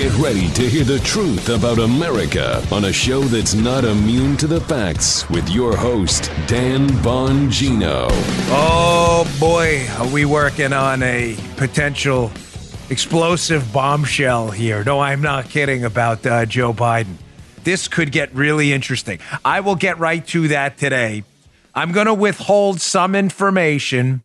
Get ready to hear the truth about America on a show that's not immune to the facts with your host, Dan Bongino. Oh boy, are we working on a potential explosive bombshell here. No, I'm not kidding about uh, Joe Biden. This could get really interesting. I will get right to that today. I'm going to withhold some information,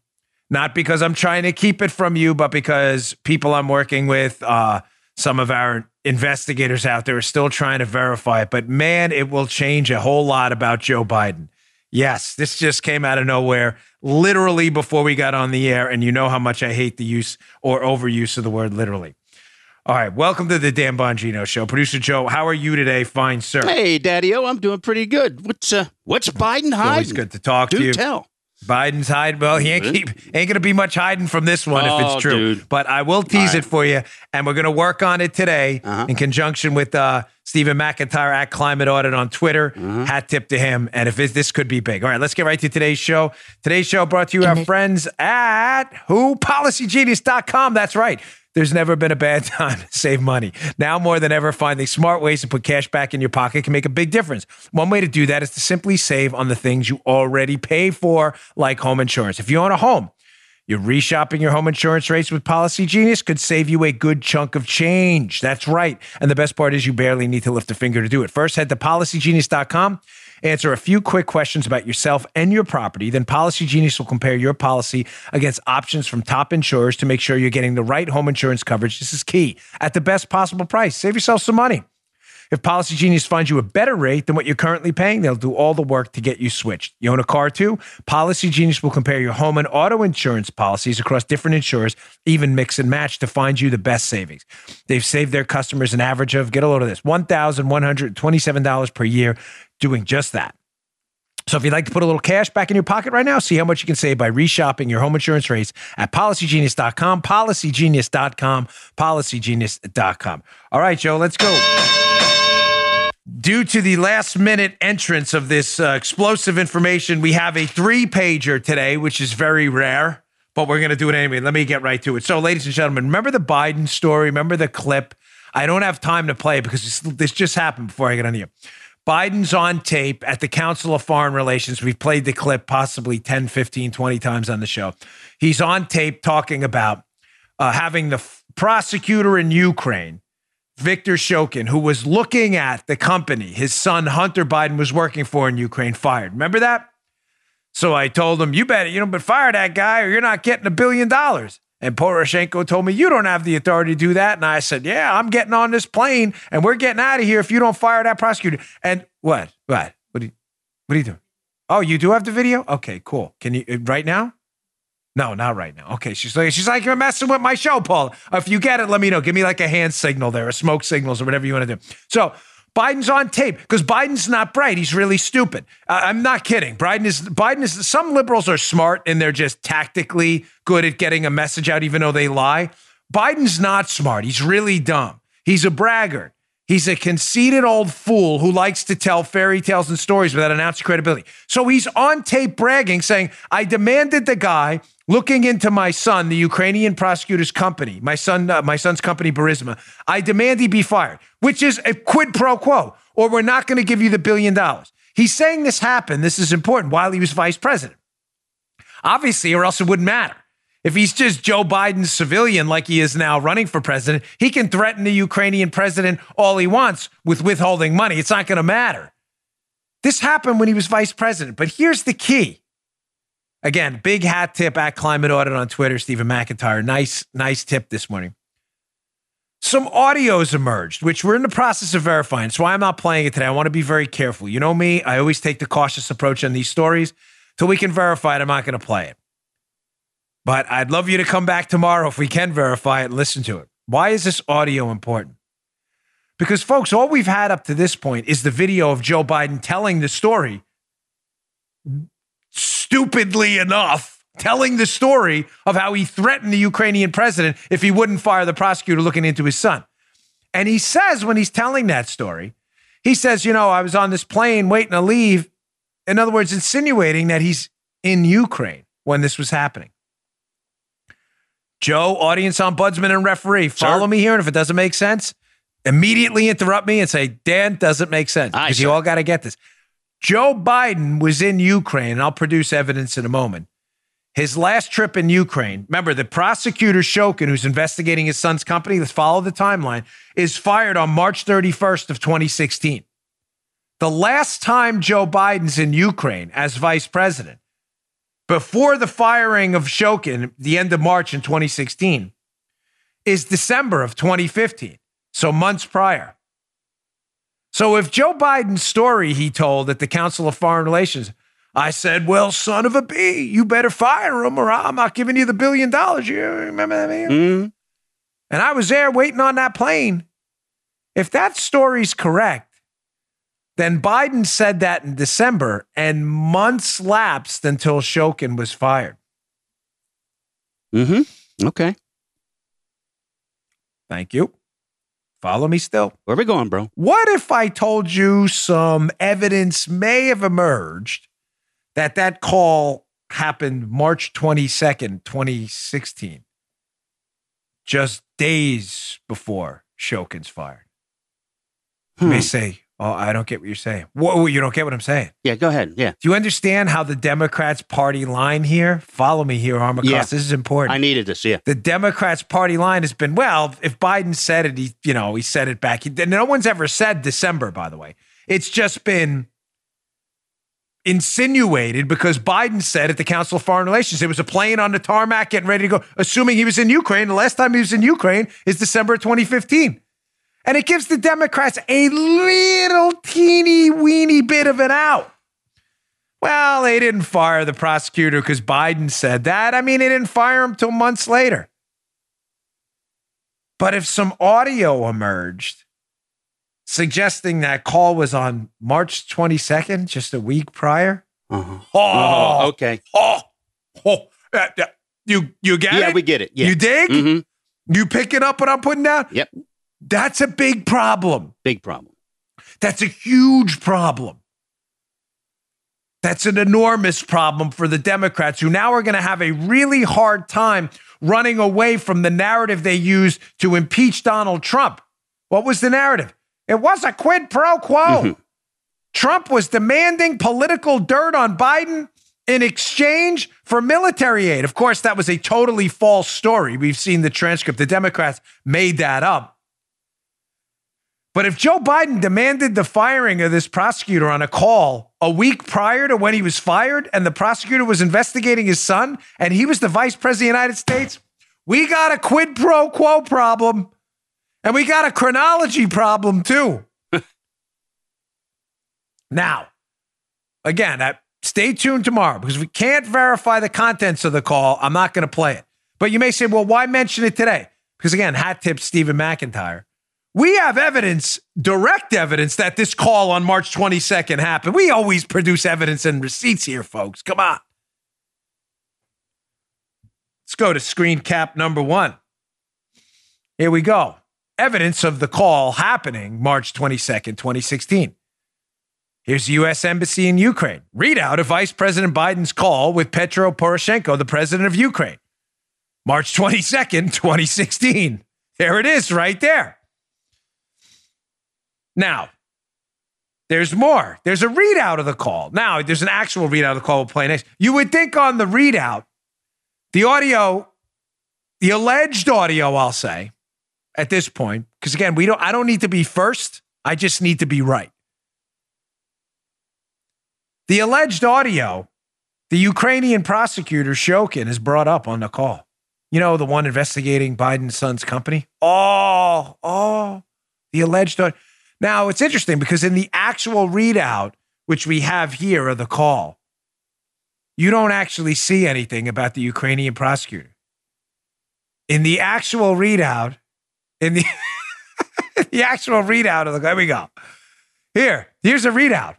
not because I'm trying to keep it from you, but because people I'm working with, uh, some of our investigators out there are still trying to verify it. But man, it will change a whole lot about Joe Biden. Yes, this just came out of nowhere, literally before we got on the air. And you know how much I hate the use or overuse of the word literally. All right, welcome to the Dan Bongino Show. Producer Joe, how are you today? Fine, sir. Hey, Daddy-O, I'm doing pretty good. What's uh, what's Biden hiding? Always good to talk Do to you. tell. Biden's hiding. Well, he ain't keep ain't gonna be much hiding from this one if Oh, it's true. dude. But I will tease All it for you, and we're gonna work on it today Uh-huh. in conjunction with uh, Stephen McIntyre at Climate Audit on Twitter. Uh-huh. Hat tip to him. And if it, this could be big. All right, let's get right to today's show. Today's show brought to you our friends at who policygenius.com. That's right. There's never been a bad time to save money. Now more than ever, finding smart ways to put cash back in your pocket can make a big difference. One way to do that is to simply save on the things you already pay for, like home insurance. If you own a home, you're reshopping your home insurance rates with Policy Genius could save you a good chunk of change. That's right. And the best part is you barely need to lift a finger to do it. First, head to policygenius.com, answer a few quick questions about yourself and your property. Then Policy Genius will compare your policy against options from top insurers to make sure you're getting the right home insurance coverage. This is key at the best possible price. Save yourself some money. If Policy Genius finds you a better rate than what you're currently paying, they'll do all the work to get you switched. You own a car too? Policy Genius will compare your home and auto insurance policies across different insurers, even mix and match to find you the best savings. They've saved their customers an average of, get a load of this, $1,127 per year doing just that. So if you'd like to put a little cash back in your pocket right now, see how much you can save by reshopping your home insurance rates at policygenius.com, policygenius.com, policygenius.com. All right, Joe, let's go. Due to the last minute entrance of this uh, explosive information, we have a three pager today, which is very rare, but we're going to do it anyway. Let me get right to it. So, ladies and gentlemen, remember the Biden story? Remember the clip? I don't have time to play because this, this just happened before I get on here. Biden's on tape at the Council of Foreign Relations. We've played the clip possibly 10, 15, 20 times on the show. He's on tape talking about uh, having the f- prosecutor in Ukraine, Victor Shokin, who was looking at the company his son Hunter Biden was working for in Ukraine, fired. Remember that? So I told him, you better, you know, but fire that guy or you're not getting a billion dollars. And Poroshenko told me, you don't have the authority to do that. And I said, yeah, I'm getting on this plane and we're getting out of here if you don't fire that prosecutor. And what? What? What are you, what are you doing? Oh, you do have the video? Okay, cool. Can you, uh, right now? No, not right now. Okay, she's like, she's like, you're messing with my show, Paul. If you get it, let me know. Give me like a hand signal there, a smoke signals or whatever you want to do. So Biden's on tape because Biden's not bright. He's really stupid. Uh, I'm not kidding. Biden is Biden is. Some liberals are smart and they're just tactically good at getting a message out, even though they lie. Biden's not smart. He's really dumb. He's a braggart. He's a conceited old fool who likes to tell fairy tales and stories without an ounce of credibility. So he's on tape bragging, saying, I demanded the guy looking into my son, the Ukrainian prosecutor's company, my son, uh, my son's company, Burisma. I demand he be fired, which is a quid pro quo, or we're not going to give you the billion dollars. He's saying this happened. This is important while he was vice president. Obviously, or else it wouldn't matter. If he's just Joe Biden's civilian like he is now running for president, he can threaten the Ukrainian president all he wants with withholding money. It's not going to matter. This happened when he was vice president. But here's the key. Again, big hat tip at Climate Audit on Twitter, Stephen McIntyre. Nice, nice tip this morning. Some audios emerged, which we're in the process of verifying. That's why I'm not playing it today. I want to be very careful. You know me, I always take the cautious approach on these stories. Till we can verify it, I'm not going to play it. But I'd love you to come back tomorrow if we can verify it and listen to it. Why is this audio important? Because, folks, all we've had up to this point is the video of Joe Biden telling the story, stupidly enough, telling the story of how he threatened the Ukrainian president if he wouldn't fire the prosecutor looking into his son. And he says, when he's telling that story, he says, You know, I was on this plane waiting to leave. In other words, insinuating that he's in Ukraine when this was happening. Joe, audience ombudsman and referee, follow me here. And if it doesn't make sense, immediately interrupt me and say, Dan, doesn't make sense. Because you all got to get this. Joe Biden was in Ukraine, and I'll produce evidence in a moment. His last trip in Ukraine, remember the prosecutor Shokin, who's investigating his son's company, let's follow the timeline, is fired on March 31st of 2016. The last time Joe Biden's in Ukraine as vice president, before the firing of Shokin, the end of March in 2016, is December of 2015. So months prior. So if Joe Biden's story he told at the Council of Foreign Relations, I said, well, son of a B, you better fire him or I'm not giving you the billion dollars. You remember that? Man? Mm, And I was there waiting on that plane. If that story's correct, then Biden said that in December and months lapsed until Shokin was fired. mm-hmm. Okay. Thank you. Follow me still. Where we going, bro? What if I told you some evidence may have emerged that that call happened March 22nd, 2016, just days before Shokin's fired? You Hmm. may say, Oh, I don't get what you're saying. Whoa, you don't get what I'm saying. Yeah, go ahead. Yeah. Do you understand how the Democrats' party line here? Follow me here, arm across. Yeah. This is important I needed this. Yeah. the Democrats' party line has been well. If Biden said it, he you know he said it back. He, no one's ever said December, by the way. It's just been insinuated because Biden said at the Council of Foreign Relations it was a plane on the tarmac getting ready to go, assuming he was in Ukraine. The last time he was in Ukraine is December 2015. And it gives the Democrats a little teeny weeny bit of an out. Well, they didn't fire the prosecutor because Biden said that. I mean, they didn't fire him till months later. But if some audio emerged suggesting that call was on March 22nd, just a week prior, Uh-huh. oh, Oh, okay. oh, oh, uh, you you get Yeah, it? Yeah, we get it. Yeah. You dig? hmm You picking up what I'm putting down? Yep. That's a big problem. Big problem. That's a huge problem. That's an enormous problem for the Democrats who now are going to have a really hard time running away from the narrative they used to impeach Donald Trump. What was the narrative? It was a quid pro quo. Mm-hmm. Trump was demanding political dirt on Biden in exchange for military aid. Of course, that was a totally false story. We've seen the transcript. The Democrats made that up. But if Joe Biden demanded the firing of this prosecutor on a call a week prior to when he was fired, and the prosecutor was investigating his son, and he was the vice president of the United States, we got a quid pro quo problem. And we got a chronology problem too. now, again, I, stay tuned tomorrow because we can't verify the contents of the call. I'm not going to play it. But you may say, well, why mention it today? Because again, hat tip Stephen McIntyre. We have evidence, direct evidence, that this call on March 22nd happened. We always produce evidence and receipts here, folks. Come on. Let's go to screen cap number one. Here we go. Evidence of the call happening March 22nd, 2016. Here's the U.S. Embassy in Ukraine. Readout of Vice President Biden's call with Petro Poroshenko, the president of Ukraine. March 22nd, 2016. There it is right there. Now, there's more. There's a readout of the call. Now, there's an actual readout of the call we'll play next. You would think on the readout, the audio, the alleged audio, I'll say, at this point, because again, we don't I don't need to be first. I just need to be right. The alleged audio, the Ukrainian prosecutor Shokin is brought up on the call. You know, the one investigating Biden's son's company? Oh, oh, the alleged audio. Now, it's interesting because in the actual readout, which we have here of the call, you don't actually see anything about the Ukrainian prosecutor. In the actual readout, in the, the actual readout of the, there we go. Here, here's a readout.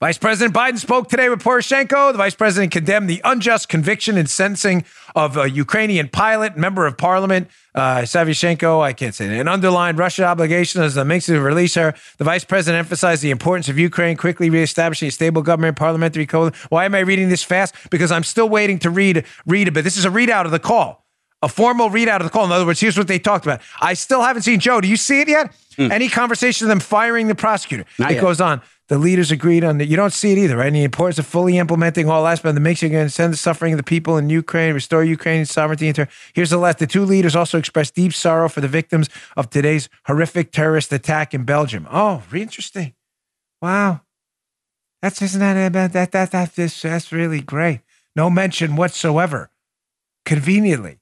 Vice President Biden spoke today with Poroshenko. The vice president condemned the unjust conviction and sentencing of a Ukrainian pilot, member of parliament, uh. I can't say that. And underlined Russia's obligation as the makes to release her. The vice president emphasized the importance of Ukraine quickly reestablishing a stable government, parliamentary code. Why am I reading this fast? Because I'm still waiting to read read it, but this is a readout of the call. a formal readout of the call. In other words, here's what they talked about. I still haven't seen Joe. Do you see it yet? Mm. Any conversation of them firing the prosecutor? Not it yet. goes on. The leaders agreed on that. You don't see it either, right? And the importance of fully implementing all aspects that makes you going to send the suffering of the people in Ukraine, restore Ukraine's sovereignty. And ter- Here's the last. The two leaders also expressed deep sorrow for the victims of today's horrific terrorist attack in Belgium. Oh, interesting. Wow. That's isn't that about that that that this that's really great. No mention whatsoever, conveniently,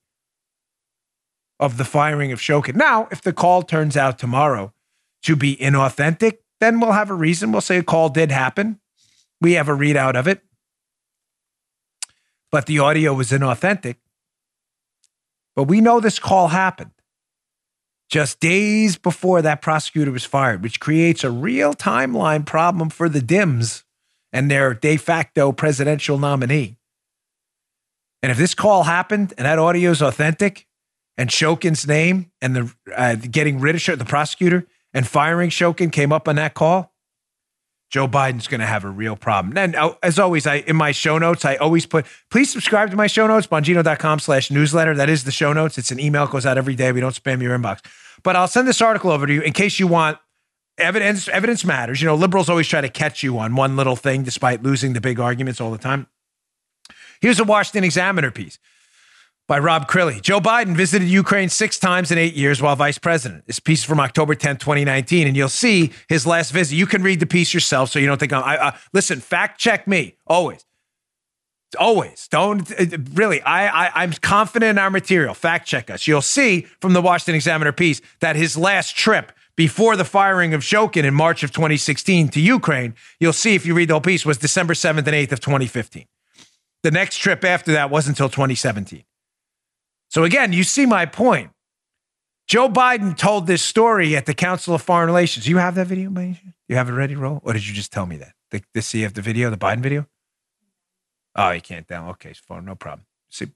of the firing of Shokin. Now, if the call turns out tomorrow to be inauthentic, then we'll have a reason. We'll say a call did happen. We have a readout of it, but the audio was inauthentic. But we know this call happened just days before that prosecutor was fired, which creates a real timeline problem for the Dims and their de facto presidential nominee. And if this call happened and that audio is authentic, and Shokin's name and the uh, getting rid of Sho- the prosecutor and firing Shokin came up on that call, Joe Biden's going to have a real problem. And uh, as always, I in my show notes, I always put, please subscribe to my show notes, bongino.com slash newsletter. That is the show notes. It's an email, goes out every day. We don't spam your inbox. But I'll send this article over to you in case you want evidence. Evidence matters. You know, liberals always try to catch you on one little thing despite losing the big arguments all the time. Here's a Washington Examiner piece by Rob Crilly. Joe Biden visited Ukraine six times in eight years while vice president. This piece is from October 10, 2019, and you'll see his last visit. You can read the piece yourself so you don't think I'm. I, listen, fact check me always. Always don't uh, really. I, I I'm confident in our material. Fact check us. You'll see from the Washington Examiner piece that his last trip before the firing of Shokin in March of 2016 to Ukraine, you'll see if you read the whole piece was December 7th and 8th of 2015. The next trip after that wasn't until 2017. So again, you see my point. Joe Biden told this story at the Council of Foreign Relations. You have that video, by? You have it ready roll? Or did you just tell me that? The, the see of the video, the Biden video? Oh, you can't down. Okay, phone, no problem. See,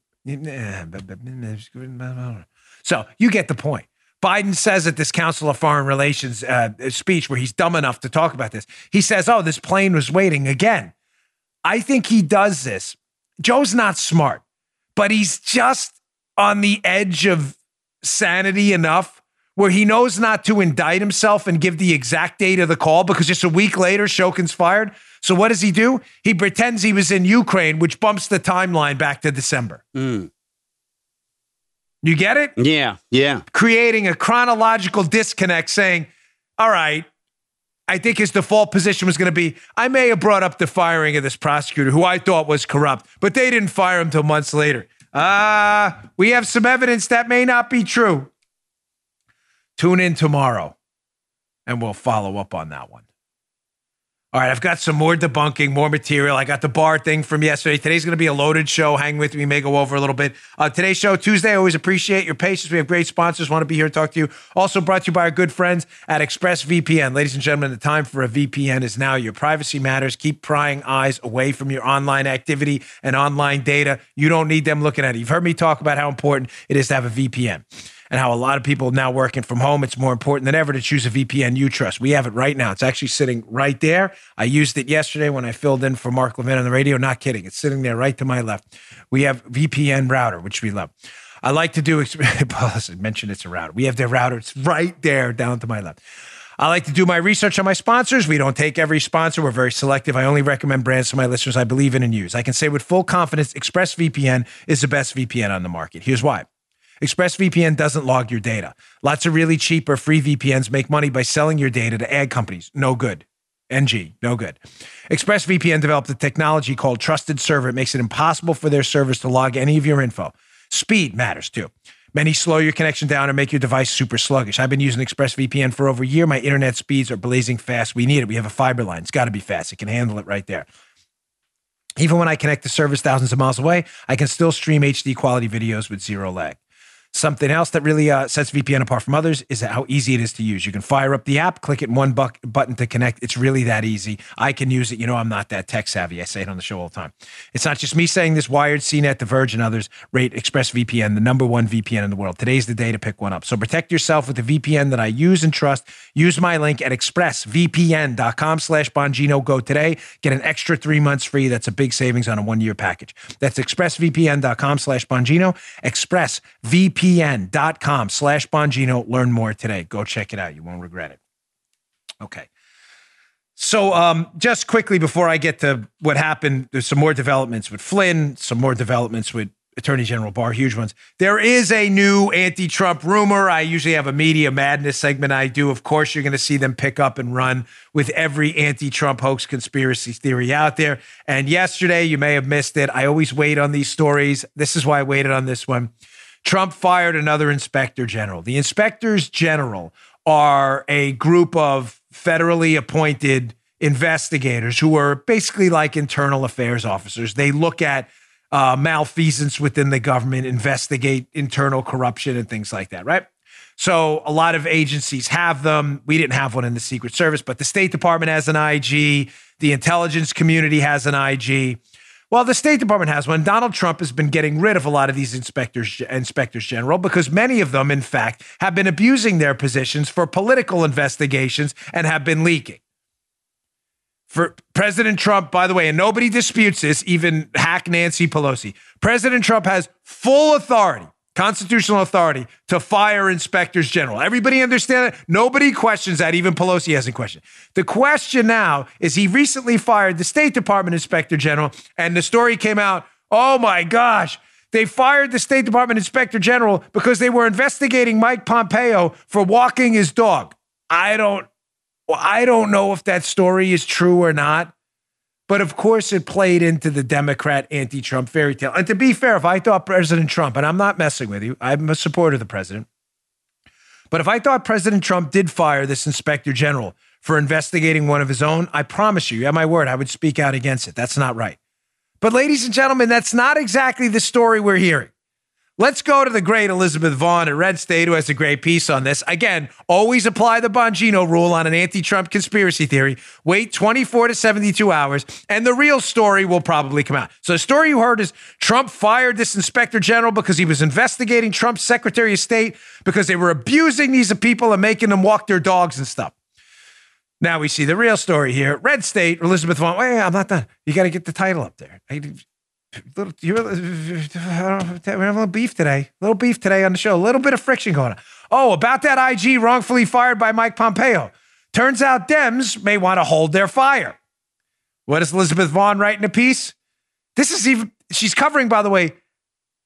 so you get the point. Biden says at this Council of Foreign Relations uh, speech where he's dumb enough to talk about this, he says, "Oh, this plane was waiting again." I think he does this. Joe's not smart, but he's just on the edge of sanity enough where he knows not to indict himself and give the exact date of the call because just a week later, Shokin's fired. So what does he do? He pretends he was in Ukraine, which bumps the timeline back to December. Mm. You get it? Yeah, yeah. Creating a chronological disconnect saying, all right, I think his default position was going to be I may have brought up the firing of this prosecutor who I thought was corrupt, but they didn't fire him till months later. Uh, we have some evidence that may not be true. Tune in tomorrow and we'll follow up on that one. All right, I've got some more debunking, more material. I got the bar thing from yesterday. Today's going to be a loaded show. Hang with me, may go over a little bit. Uh, today's show, Tuesday, I always appreciate your patience. We have great sponsors. Want to be here and talk to you. Also brought to you by our good friends at ExpressVPN. Ladies and gentlemen, the time for a VPN is now. Your privacy matters. Keep prying eyes away from your online activity and online data. You don't need them looking at it. You've heard me talk about how important it is to have a VPN and how a lot of people now working from home, it's more important than ever to choose a VPN you trust. We have it right now. It's actually sitting right there. I used it yesterday when I filled in for Mark Levin on the radio. Not kidding. It's sitting there right to my left. We have VPN router, which we love. I like to do, I mentioned it's a router. We have the router. It's right there down to my left. I like to do my research on my sponsors. We don't take every sponsor. We're very selective. I only recommend brands to my listeners I believe in and use. I can say with full confidence, ExpressVPN is the best VPN on the market. Here's why. ExpressVPN doesn't log your data. Lots of really cheap or free VPNs make money by selling your data to ad companies. No good. NG, no good. ExpressVPN developed a technology called Trusted Server. It makes it impossible for their servers to log any of your info. Speed matters too. Many slow your connection down and make your device super sluggish. I've been using ExpressVPN for over a year. My internet speeds are blazing fast. We need it. We have a fiber line. It's got to be fast. It can handle it right there. Even when I connect the service thousands of miles away, I can still stream HD quality videos with zero lag. Something else that really uh, sets VPN apart from others is how easy it is to use. You can fire up the app, click it one bu- button to connect. It's really that easy. I can use it. You know, I'm not that tech savvy. I say it on the show all the time. It's not just me saying this. Wired, CNET, The Verge, and others rate ExpressVPN the number one VPN in the world. Today's the day to pick one up. So protect yourself with the VPN that I use and trust. Use my link at expressvpn.com slash Bongino. Go today. Get an extra three months free. That's a big savings on a one-year package. That's expressvpn.com slash Bongino. Expressvpn.com slash Bongino. Learn more today. Go check it out. You won't regret it. Okay. So, um, just quickly before I get to what happened, there's some more developments with Flynn, some more developments with Attorney General Barr, huge ones. There is a new anti Trump rumor. I usually have a media madness segment I do. Of course, you're going to see them pick up and run with every anti Trump hoax conspiracy theory out there. And yesterday, you may have missed it. I always wait on these stories. This is why I waited on this one. Trump fired another inspector general. The inspectors general are a group of federally appointed investigators who are basically like internal affairs officers. They look at uh, malfeasance within the government, investigate internal corruption and things like that, right? So a lot of agencies have them. We didn't have one in the Secret Service, but the State Department has an IG. The intelligence community has an IG. Well, the State Department has one. Donald Trump has been getting rid of a lot of these inspectors, inspectors general, because many of them, in fact, have been abusing their positions for political investigations and have been leaking. For President Trump, by the way, and nobody disputes this, even hack Nancy Pelosi. President Trump has full authority, constitutional authority, to fire inspectors general. Everybody understand that? Nobody questions that. Even Pelosi hasn't questioned. The question now is he recently fired the State Department inspector general, and the story came out. Oh my gosh. They fired the State Department inspector general because they were investigating Mike Pompeo for walking his dog. I don't I don't know if that story is true or not, but of course it played into the Democrat anti Trump fairy tale. And to be fair, if I thought President Trump, and I'm not messing with you, I'm a supporter of the president, but if I thought President Trump did fire this inspector general for investigating one of his own, I promise you, you have my word, I would speak out against it. That's not right. But ladies and gentlemen, that's not exactly the story we're hearing. Let's go to the great Elizabeth Vaughn at Red State, who has a great piece on this. Again, always apply the Bongino rule on an anti Trump conspiracy theory. Wait 24 to 72 hours, and the real story will probably come out. So, the story you heard is Trump fired this inspector general because he was investigating Trump's Secretary of State because they were abusing these people and making them walk their dogs and stuff. Now we see the real story here. Red State, Elizabeth Vaughn. Wait, I'm not done. You got to get the title up there we're having a little beef today. A little beef today on the show. A little bit of friction going on. Oh, about that IG wrongfully fired by Mike Pompeo. Turns out Dems may want to hold their fire. What is Elizabeth Vaughn writing a piece? This is even, she's covering, by the way,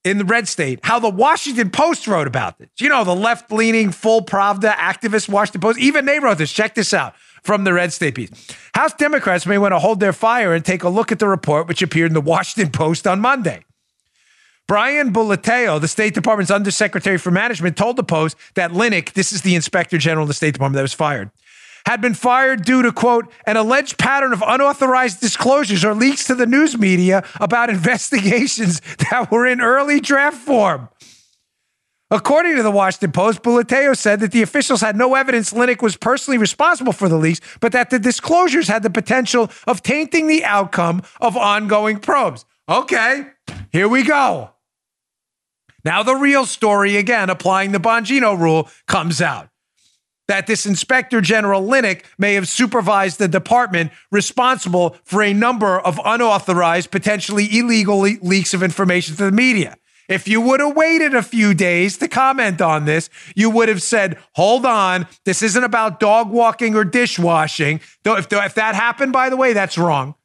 in the red state, how the Washington Post wrote about this. You know, the left leaning, full Pravda activist Washington Post. Even they wrote this. Check this out from the red state piece. House Democrats may want to hold their fire and take a look at the report, which appeared in the Washington Post on Monday. Brian Bulatao, the State Department's Undersecretary for Management, told the Post that Linick, this is the Inspector General of the State Department that was fired, had been fired due to, quote, an alleged pattern of unauthorized disclosures or leaks to the news media about investigations that were in early draft form. According to the Washington Post, Bulatao said that the officials had no evidence Linick was personally responsible for the leaks, but that the disclosures had the potential of tainting the outcome of ongoing probes. Okay, here we go. Now, the real story, again, applying the Bongino rule, comes out that this Inspector General Linick may have supervised the department responsible for a number of unauthorized, potentially illegal le- leaks of information to the media. If you would have waited a few days to comment on this, you would have said, hold on, this isn't about dog walking or dishwashing. Though if, if that happened, by the way, that's wrong.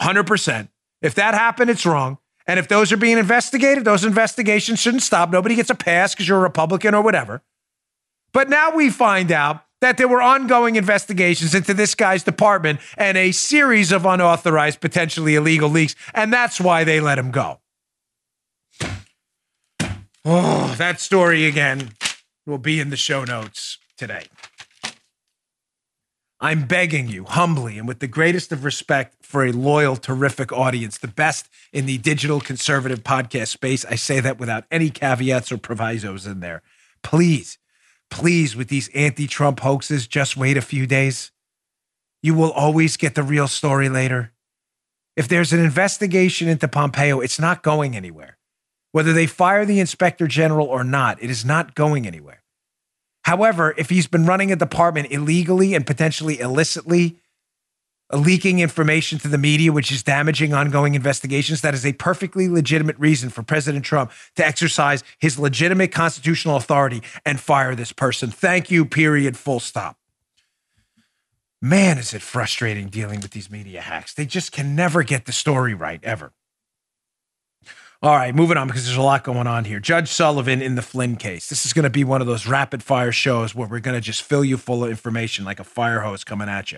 100%. If that happened, it's wrong. And if those are being investigated, those investigations shouldn't stop. Nobody gets a pass because you're a Republican or whatever. But now we find out that there were ongoing investigations into this guy's department and a series of unauthorized, potentially illegal leaks. And that's why they let him go. Oh, that story again will be in the show notes today. I'm begging you humbly and with the greatest of respect for a loyal, terrific audience, the best in the digital conservative podcast space. I say that without any caveats or provisos in there. Please, please, with these anti Trump hoaxes, just wait a few days. You will always get the real story later. If there's an investigation into Pompeo, it's not going anywhere. Whether they fire the inspector general or not, it is not going anywhere. However, if he's been running a department illegally and potentially illicitly, uh, leaking information to the media, which is damaging ongoing investigations, that is a perfectly legitimate reason for President Trump to exercise his legitimate constitutional authority and fire this person. Thank you, period, full stop. Man, is it frustrating dealing with these media hacks. They just can never get the story right, ever. All right, moving on because there's a lot going on here. Judge Sullivan in the Flynn case. This is going to be one of those rapid fire shows where we're going to just fill you full of information like a fire hose coming at you.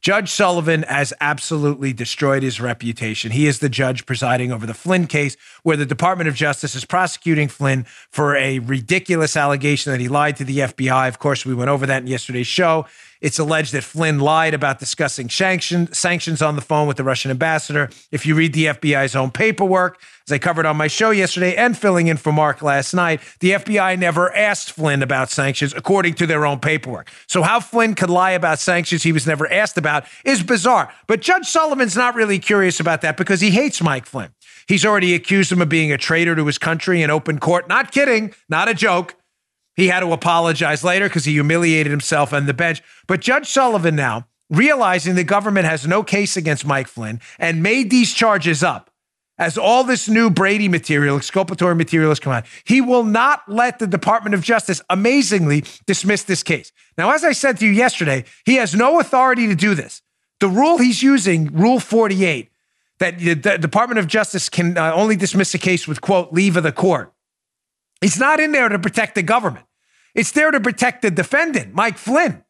Judge Sullivan has absolutely destroyed his reputation. He is the judge presiding over the Flynn case, where the Department of Justice is prosecuting Flynn for a ridiculous allegation that he lied to the FBI. Of course, we went over that in yesterday's show. It's alleged that Flynn lied about discussing sanction, sanctions on the phone with the Russian ambassador. If you read the FBI's own paperwork, as I covered on my show yesterday and filling in for Mark last night, the FBI never asked Flynn about sanctions according to their own paperwork. So, how Flynn could lie about sanctions he was never asked about is bizarre. But Judge Sullivan's not really curious about that because he hates Mike Flynn. He's already accused him of being a traitor to his country in open court. Not kidding, not a joke. He had to apologize later because he humiliated himself on the bench. But Judge Sullivan now, realizing the government has no case against Mike Flynn and made these charges up as all this new Brady material, exculpatory material has come out, he will not let the Department of Justice amazingly dismiss this case. Now, as I said to you yesterday, he has no authority to do this. The rule he's using, Rule 48, that the Department of Justice can uh, only dismiss a case with, quote, leave of the court. It's not in there to protect the government. It's there to protect the defendant, Mike Flynn,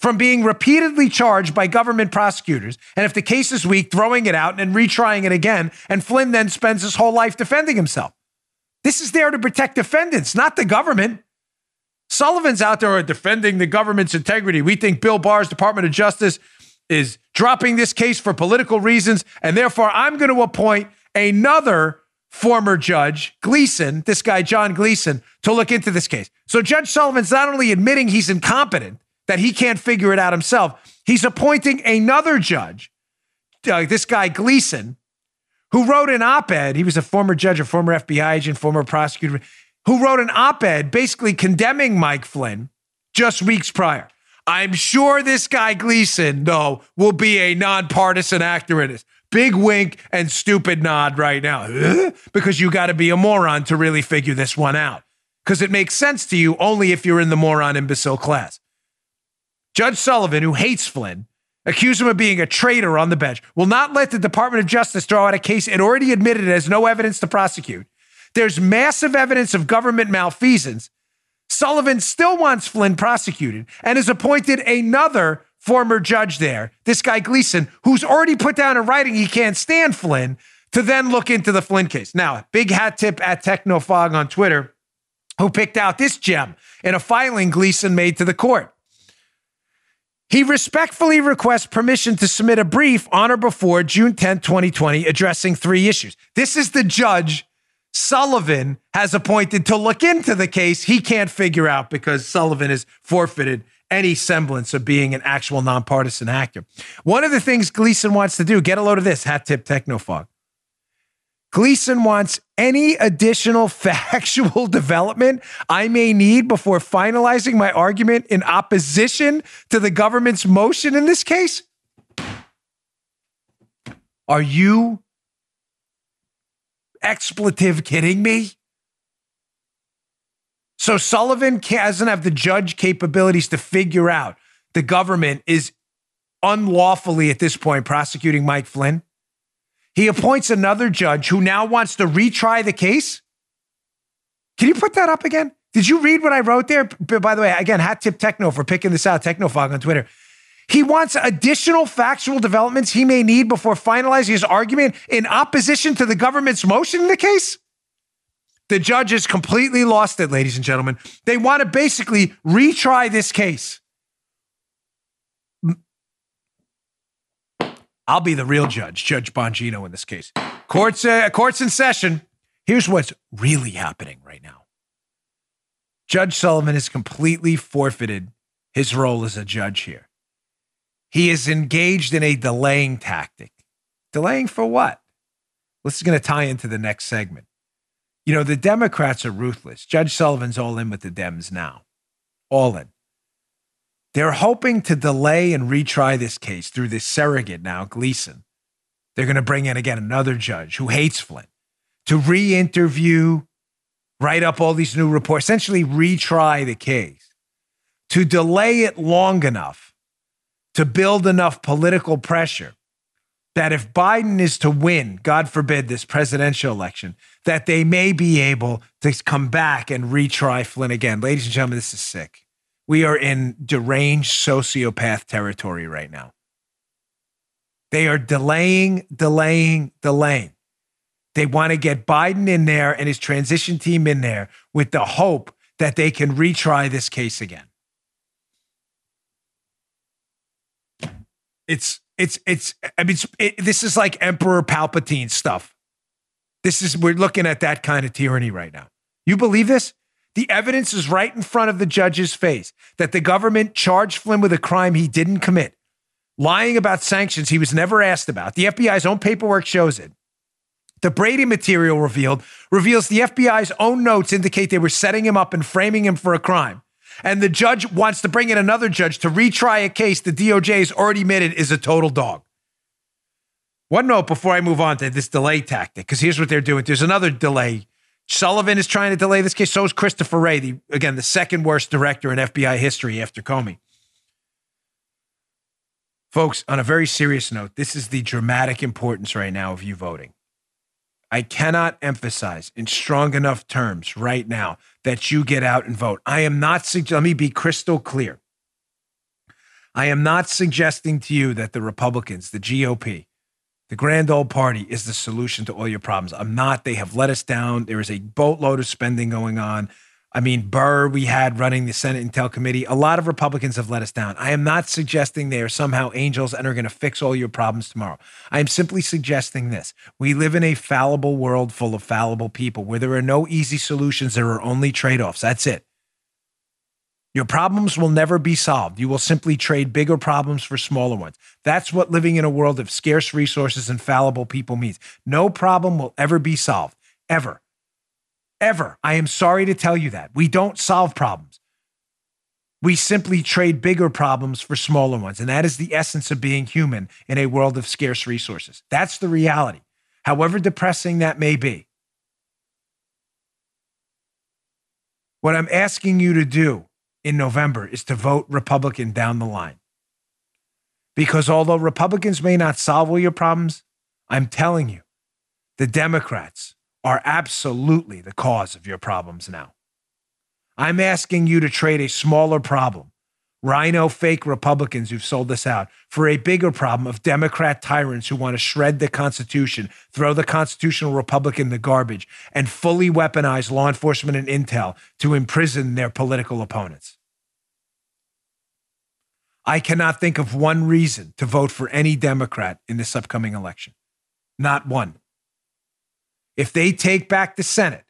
from being repeatedly charged by government prosecutors. And if the case is weak, throwing it out and retrying it again. And Flynn then spends his whole life defending himself. This is there to protect defendants, not the government. Sullivan's out there are defending the government's integrity. We think Bill Barr's Department of Justice is dropping this case for political reasons. And therefore, I'm going to appoint another former judge, Gleeson, this guy, John Gleeson, to look into this case. So Judge Sullivan's not only admitting he's incompetent, that he can't figure it out himself, he's appointing another judge, uh, this guy, Gleeson, who wrote an op ed. He was a former judge, a former FBI agent, former prosecutor, who wrote an op ed basically condemning Mike Flynn just weeks prior. I'm sure this guy Gleeson, though, will be a nonpartisan actor in this big wink and stupid nod right now because you got to be a moron to really figure this one out because it makes sense to you only if you're in the moron imbecile class. Judge Sullivan, who hates Flynn, accused him of being a traitor on the bench, will not let the Department of Justice throw out a case it already admitted it has no evidence to prosecute. There's massive evidence of government malfeasance. Sullivan still wants Flynn prosecuted and has appointed another former judge there, this guy Gleeson, who's already put down in writing he can't stand Flynn, to then look into the Flynn case. Now, big hat tip at Technofog on Twitter, who picked out this gem in a filing Gleeson made to the court. He respectfully requests permission to submit a brief on or before June 10, 2020, addressing three issues. This is the judge Sullivan has appointed to look into the case he can't figure out because Sullivan has forfeited any semblance of being an actual nonpartisan actor. One of the things Gleeson wants to do, get a load of this, hat tip technofog. Gleeson wants any additional factual development I may need before finalizing my argument in opposition to the government's motion in this case. Are you expletive kidding me? So Sullivan doesn't have the judge capabilities to figure out the government is unlawfully at this point prosecuting Mike Flynn. He appoints another judge who now wants to retry the case. Can you put that up again? Did you read what I wrote there? By the way, again, hat tip Techno for picking this out, Technofog on Twitter. He wants additional factual developments he may need before finalizing his argument in opposition to the government's motion in the case. The judge has completely lost it, ladies and gentlemen. They want to basically retry this case. I'll be the real judge, Judge Bongino in this case. Courts, uh, courts in session. Here's what's really happening right now. Judge Sullivan has completely forfeited his role as a judge here. He is engaged in a delaying tactic. Delaying for what? This is going to tie into the next segment. You know, the Democrats are ruthless. Judge Sullivan's all in with the Dems now. All in. They're hoping to delay and retry this case through this surrogate now, Gleeson. They're going to bring in again another judge who hates Flynn to re interview, write up all these new reports, essentially retry the case, to delay it long enough to build enough political pressure that if Biden is to win, God forbid, this presidential election, that they may be able to come back and retry Flynn again. Ladies and gentlemen, this is sick. We are in deranged sociopath territory right now. They are delaying, delaying, delaying. They want to get Biden in there and his transition team in there with the hope that they can retry this case again. It's it's it's I mean it's, it, this is like Emperor Palpatine stuff. This is we're looking at that kind of tyranny right now. You believe this? The evidence is right in front of the judge's face that the government charged Flynn with a crime he didn't commit, lying about sanctions he was never asked about. The FBI's own paperwork shows it. The Brady material revealed reveals the FBI's own notes indicate they were setting him up and framing him for a crime and the judge wants to bring in another judge to retry a case the DOJ has already admitted is a total dog. One note before I move on to this delay tactic, because here's what they're doing. There's another delay. Sullivan is trying to delay this case. So is Christopher Wray, the, again, the second worst director in FBI history after Comey. Folks, on a very serious note, this is the dramatic importance right now of you voting. I cannot emphasize in strong enough terms right now that you get out and vote. I am not, let me be crystal clear. I am not suggesting to you that the Republicans, the GOP, the grand old party is the solution to all your problems. I'm not. They have let us down. There is a boatload of spending going on. I mean, Burr, we had running the Senate Intel Committee. A lot of Republicans have let us down. I am not suggesting they are somehow angels and are going to fix all your problems tomorrow. I am simply suggesting this. We live in a fallible world full of fallible people where there are no easy solutions, there are only trade offs. That's it. Your problems will never be solved. You will simply trade bigger problems for smaller ones. That's what living in a world of scarce resources and fallible people means. No problem will ever be solved, ever. Ever. I am sorry to tell you that. We don't solve problems. We simply trade bigger problems for smaller ones. And that is the essence of being human in a world of scarce resources. That's the reality, however depressing that may be. What I'm asking you to do in November is to vote Republican down the line. Because although Republicans may not solve all your problems, I'm telling you, the Democrats, are absolutely the cause of your problems now. I'm asking you to trade a smaller problem, RINO fake Republicans who've sold us out, for a bigger problem of Democrat tyrants who want to shred the Constitution, throw the constitutional Republic in the garbage, and fully weaponize law enforcement and intel to imprison their political opponents. I cannot think of one reason to vote for any Democrat in this upcoming election. Not one if they take back the Senate,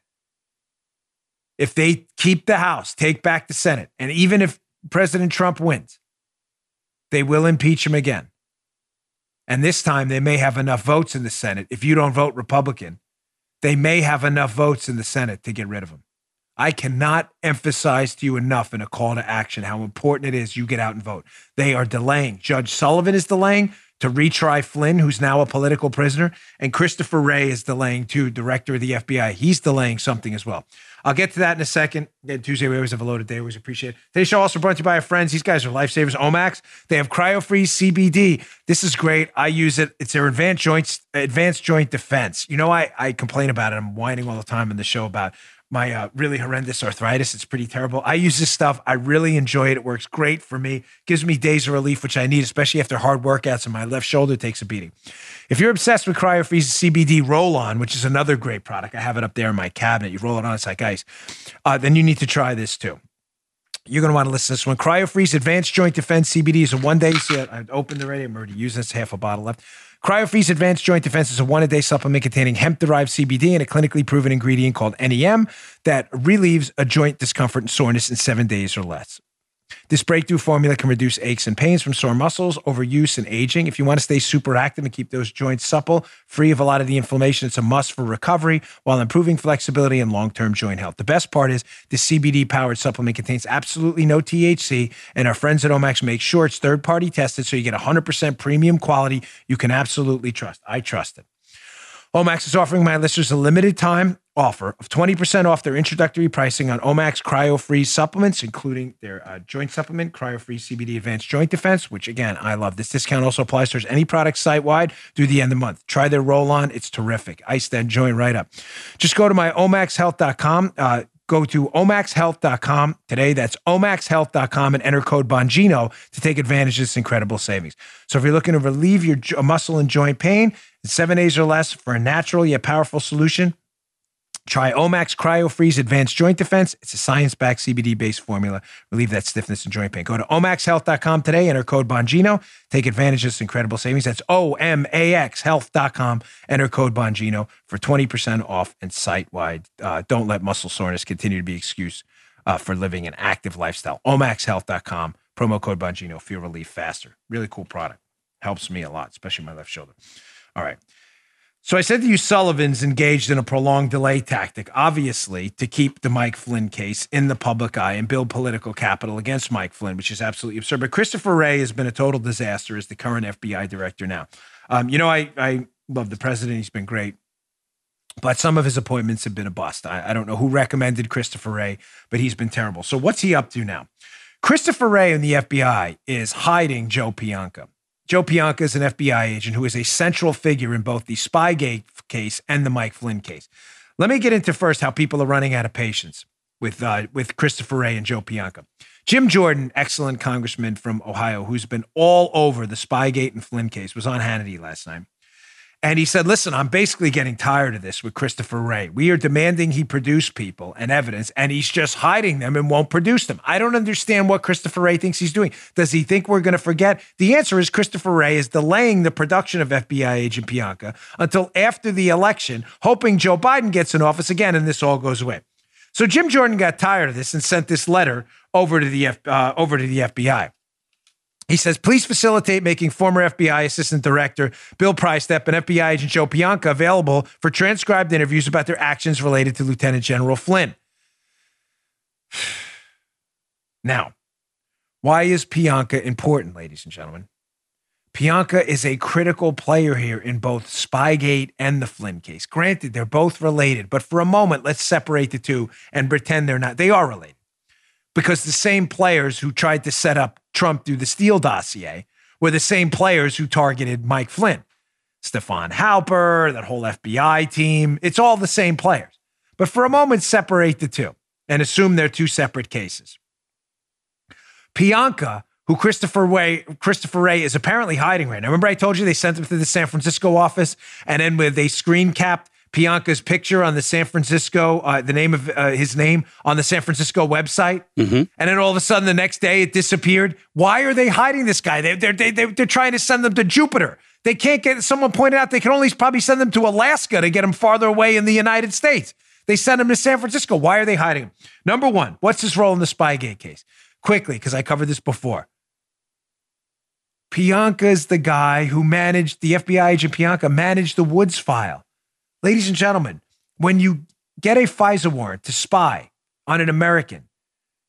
if they keep the House, take back the Senate, and even if President Trump wins, they will impeach him again. And this time they may have enough votes in the Senate. If you don't vote Republican, they may have enough votes in the Senate to get rid of him. I cannot emphasize to you enough in a call to action how important it is you get out and vote. They are delaying. Judge Sullivan is delaying to retry Flynn, who's now a political prisoner, and Christopher Wray is delaying too, director of the FBI. He's delaying something as well. I'll get to that in a second. Again, Tuesday, we always have a loaded day. Always appreciate it. Today's show also brought to you by our friends. These guys are lifesavers. Omax. They have CryoFreeze CBD. This is great. I use it. It's their advanced joints, advanced joint defense. You know, I, I complain about it. I'm whining all the time in the show about my uh, really horrendous arthritis. It's pretty terrible. I use this stuff. I really enjoy it. It works great for me. Gives me days of relief, which I need, especially after hard workouts and my left shoulder takes a beating. If you're obsessed with CryoFreeze CBD Roll On, which is another great product, I have it up there in my cabinet. You roll it on, it's like ice. Uh, then you need to try this too. You're going to want to listen to this one. CryoFreeze Advanced Joint Defense CBD is a one day. See, I opened the already. I'm already using this half a bottle left. CryoFreeze Advanced Joint Defense is a one a day supplement containing hemp derived CBD and a clinically proven ingredient called NEM that relieves a joint discomfort and soreness in seven days or less. This breakthrough formula can reduce aches and pains from sore muscles, overuse, and aging. If you want to stay super active and keep those joints supple, free of a lot of the inflammation, it's a must for recovery while improving flexibility and long term joint health. The best part is this CBD powered supplement contains absolutely no THC, and our friends at Omax make sure it's third party tested so you get 100% premium quality you can absolutely trust. I trust it. Omax is offering my listeners a limited time offer of 20% off their introductory pricing on Omax Cryo Freeze supplements, including their uh, joint supplement, Cryo Freeze CBD Advanced Joint Defense, which again, I love. This discount also applies towards any product site wide through the end of the month. Try their roll on, it's terrific. Ice that joint right up. Just go to my omaxhealth.com. Uh, Go to omaxhealth.com today. That's omaxhealth.com and enter code Bongino to take advantage of this incredible savings. So if you're looking to relieve your muscle and joint pain in seven days or less for a natural yet powerful solution, Try Omax Cryo Freeze Advanced Joint Defense. It's a science backed CBD based formula. Relieve that stiffness and joint pain. Go to omaxhealth.com today, enter code Bongino. Take advantage of this incredible savings. That's O M A X health.com. Enter code Bongino for 20% off and site wide. Uh, don't let muscle soreness continue to be excuse uh, for living an active lifestyle. omaxhealth.com. Promo code Bongino. Feel relief faster. Really cool product. Helps me a lot, especially my left shoulder. All right. So I said to you, Sullivan's engaged in a prolonged delay tactic, obviously, to keep the Mike Flynn case in the public eye and build political capital against Mike Flynn, which is absolutely absurd. But Christopher Wray has been a total disaster as the current FBI director now. Um, you know, I, I love the president. He's been great. But some of his appointments have been a bust. I, I don't know who recommended Christopher Wray, but he's been terrible. So what's he up to now? Christopher Wray and the FBI is hiding Joe Pientka. Joe Pientka is an FBI agent who is a central figure in both the Spygate case and the Mike Flynn case. Let me get into first how people are running out of patience with uh, with Christopher Wray and Joe Pientka. Jim Jordan, excellent congressman from Ohio, who's been all over the Spygate and Flynn case, was on Hannity last night. And he said, Listen, I'm basically getting tired of this with Christopher Wray. We are demanding he produce people and evidence, and he's just hiding them and won't produce them. I don't understand what Christopher Wray thinks he's doing. Does he think we're going to forget? The answer is Christopher Wray is delaying the production of FBI agent Pientka until after the election, hoping Joe Biden gets in office again and this all goes away. So Jim Jordan got tired of this and sent this letter over to the F, uh, over to the FBI. He says, please facilitate making former FBI Assistant Director Bill Priestap and FBI Agent Joe Pientka available for transcribed interviews about their actions related to Lieutenant General Flynn. Now, why is Pientka important, ladies and gentlemen? Pientka is a critical player here in both Spygate and the Flynn case. Granted, they're both related, but for a moment, let's separate the two and pretend they're not. They are related because the same players who tried to set up Trump through the Steele dossier were the same players who targeted Mike Flynn, Stefan Halper, that whole FBI team. It's all the same players. But for a moment, separate the two and assume they're two separate cases. Pientka, who Christopher Wray, Christopher Wray is apparently hiding right now. Remember, I told you they sent him to the San Francisco office, and then with they screen capped Pientka's picture on the San Francisco, uh, the name of uh, his name on the San Francisco website, mm-hmm. and then all of a sudden the next day it disappeared. Why are they hiding this guy? They, they're they, they're trying to send them to Jupiter. They can't get. Someone pointed out they can only probably send them to Alaska to get them farther away in the United States. They send him to San Francisco. Why are they hiding him? Number one, what's his role in the Spygate case? Quickly, because I covered this before. Pientka is the guy who managed the FBI agent Pientka managed the Woods file. Ladies and gentlemen, when you get a FISA warrant to spy on an American,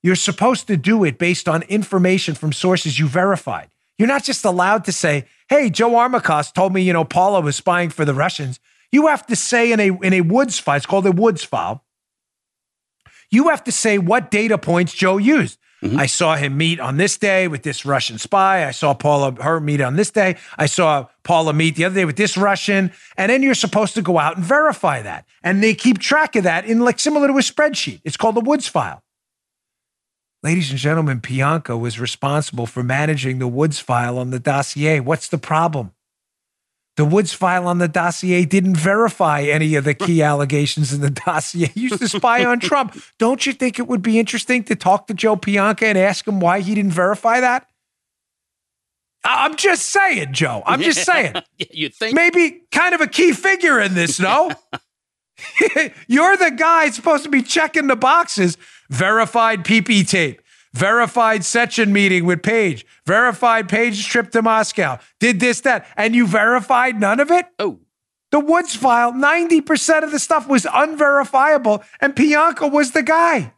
you're supposed to do it based on information from sources you verified. You're not just allowed to say, hey, Joe Armacost told me, you know, Paula was spying for the Russians. You have to say in a in a Woods file, it's called a Woods file. You have to say what data points Joe used. Mm-hmm. I saw him meet on this day with this Russian spy. I saw Paula her meet on this day. I saw Paula meet the other day with this Russian. And then you're supposed to go out and verify that. And they keep track of that in like similar to a spreadsheet. It's called the Woods file. Ladies and gentlemen, Pientka was responsible for managing the Woods file on the dossier. What's the problem? The Woods file on the dossier didn't verify any of the key allegations in the dossier. He used to spy on Trump. Don't you think it would be interesting to talk to Joe Pientka and ask him why he didn't verify that? I'm just saying, Joe. I'm just saying. you think? Maybe kind of a key figure in this, no? You're the guy supposed to be checking the boxes. Verified PP tape, verified Sechin meeting with Page, verified Page trip to Moscow, did this, that, and you verified none of it? Oh. The Woods file, 90% of the stuff was unverifiable, and Pientka was the guy.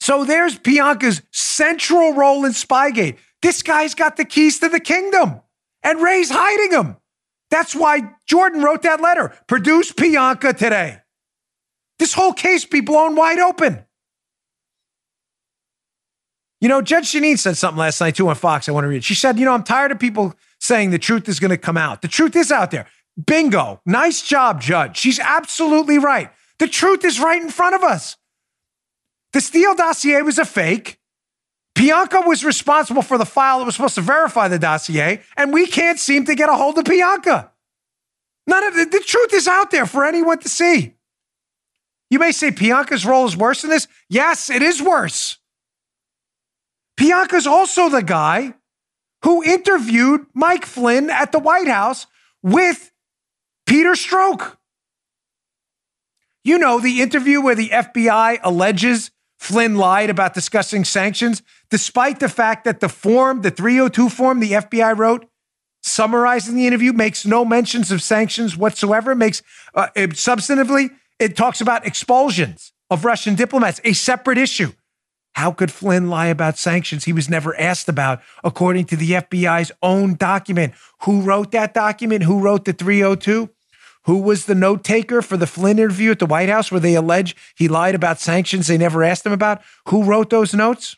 So there's Pientka's central role in Spygate. This guy's got the keys to the kingdom, and Wray's hiding them. That's why Jordan wrote that letter. Produce Pientka today. This whole case be blown wide open. You know, Judge Jeanine said something last night too on Fox. I want to read. She said, "You know, I'm tired of people saying the truth is going to come out. The truth is out there. Bingo. Nice job, Judge. She's absolutely right. The truth is right in front of us. The Steele dossier was a fake. Pientka was responsible for the file that was supposed to verify the dossier, and we can't seem to get a hold of Pientka. None of the, the truth is out there for anyone to see. You may say Pientka's role is worse than this. Yes, it is worse. Pientka's also the guy who interviewed Mike Flynn at the White House with Peter Strzok. You know, the interview where the FBI alleges Flynn lied about discussing sanctions, despite the fact that the form, the 302 form the FBI wrote, summarizing the interview, makes no mentions of sanctions whatsoever. Makes uh, it, substantively, it talks about expulsions of Russian diplomats, a separate issue. How could Flynn lie about sanctions he was never asked about, according to the FBI's own document? Who wrote that document? Who wrote the 302? Who was the note taker for the Flynn interview at the White House where they allege he lied about sanctions they never asked him about? Who wrote those notes?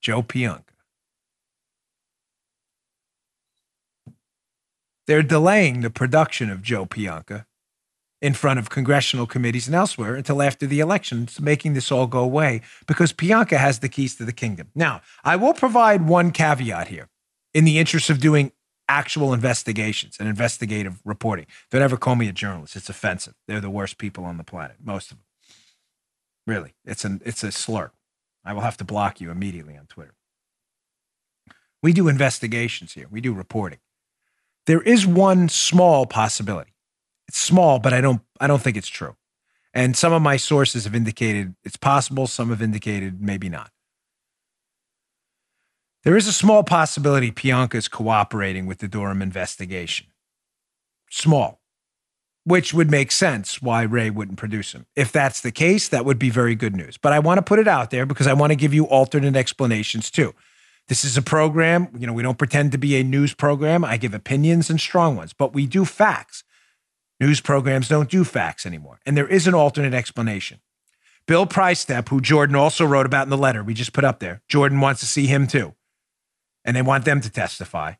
Joe Pientka. They're delaying the production of Joe Pientka in front of congressional committees and elsewhere until after the elections, making this all go away because Pientka has the keys to the kingdom. Now, I will provide one caveat here in the interest of doing actual investigations and investigative reporting. Don't ever call me a journalist. It's offensive. They're the worst people on the planet, most of them. Really, it's an it's a slur. I will have to block you immediately on Twitter. We do investigations here. We do reporting. There is one small possibility. It's small, but I don't I don't think it's true. And some of my sources have indicated it's possible, some have indicated maybe not. There is a small possibility Pientka is cooperating with the Durham investigation. Small, which would make sense why Wray wouldn't produce him. If that's the case, that would be very good news. But I want to put it out there because I want to give you alternate explanations too. This is a program, you know, we don't pretend to be a news program. I give opinions and strong ones, but we do facts. News programs don't do facts anymore. And there is an alternate explanation. Bill Priestap, who Jordan also wrote about in the letter we just put up there, Jordan wants to see him too and they want them to testify.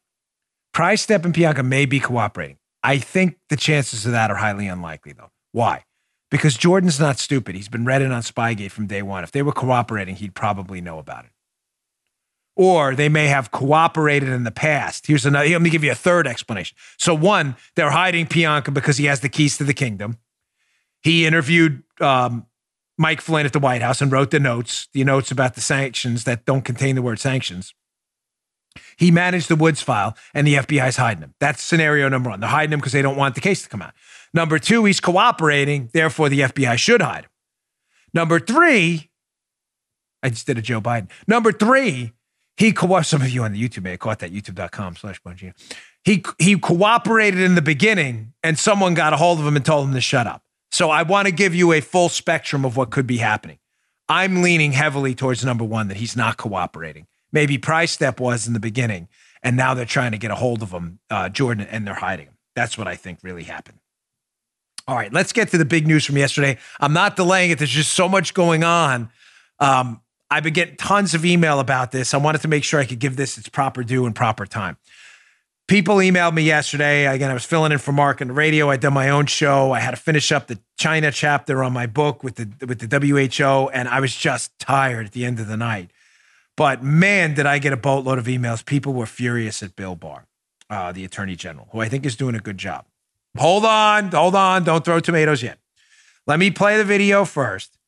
Priestap and Pientka may be cooperating. I think the chances of that are highly unlikely, though. Why? Because Jordan's not stupid. He's been read in on Spygate from day one. If they were cooperating, he'd probably know about it. Or they may have cooperated in the past. Here's another. Let me give you a third explanation. So, one, they're hiding Pientka because he has the keys to the kingdom. He interviewed um, Mike Flynn at the White House and wrote the notes, the notes about the sanctions that don't contain the word sanctions. He managed the Woods file, and the FBI's hiding him. That's scenario number one. They're hiding him because they don't want the case to come out. Number two, he's cooperating, therefore the FBI should hide him. Number three, I just did a Joe Biden. Number three, he co- some of you on the YouTube may have caught that youtube.com slash Bongino. He he cooperated in the beginning, and someone got a hold of him and told him to shut up. So I want to give you a full spectrum of what could be happening. I'm leaning heavily towards number one that he's not cooperating maybe Priestap was in the beginning, and now they're trying to get a hold of him, uh, Jordan, and they're hiding him. That's what I think really happened. All right, let's get to the big news from yesterday. I'm not delaying it. There's just so much going on. Um, I've been getting tons of email about this. I wanted to make sure I could give this its proper due and proper time. People emailed me yesterday. Again, I was filling in for Mark on the radio. I'd done my own show. I had to finish up the China chapter on my book with the with the WHO, and I was just tired at the end of the night. But man, did I get a boatload of emails. People were furious at Bill Barr, uh, the attorney general, who I think is doing a good job. Hold on, hold on. Don't throw tomatoes yet. Let me play the video first.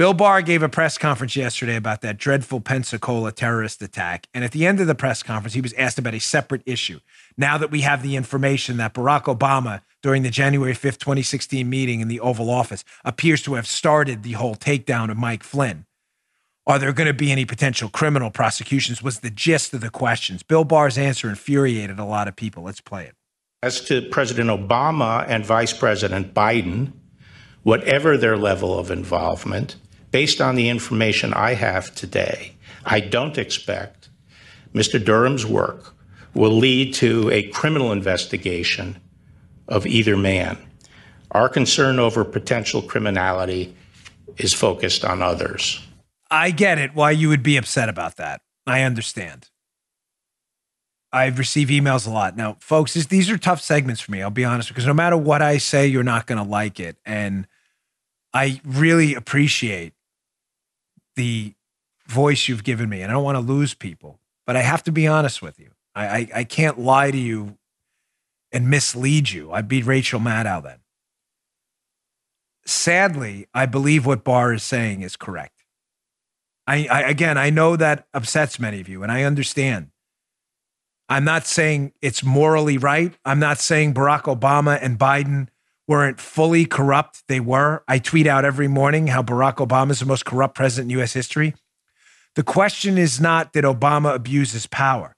Bill Barr gave a press conference yesterday about that dreadful Pensacola terrorist attack. And at the end of the press conference, he was asked about a separate issue. Now that we have the information that Barack Obama, during the January 5th, 2016 meeting in the Oval Office, appears to have started the whole takedown of Mike Flynn. Are there going to be any potential criminal prosecutions? Was the gist of the questions. Bill Barr's answer infuriated a lot of people. Let's play it. As to President Obama and Vice President Biden, whatever their level of involvement, based on the information I have today, I don't expect Mr. Durham's work will lead to a criminal investigation of either man. Our concern over potential criminality is focused on others. I get it why you would be upset about that. I understand. I receive emails a lot. Now, folks, this, these are tough segments for me. I'll be honest, because no matter what I say, you're not going to like it. And I really appreciate the voice you've given me, and I don't want to lose people, but I have to be honest with you. I, I, I can't lie to you and mislead you. I'd be Rachel Maddow then. Sadly, I believe what Barr is saying is correct. I, I again, I know that upsets many of you, and I understand. I'm not saying it's morally right. I'm not saying Barack Obama and Biden weren't fully corrupt. They were. I tweet out every morning how Barack Obama is the most corrupt president in U.S. history. The question is not that Obama abuses power?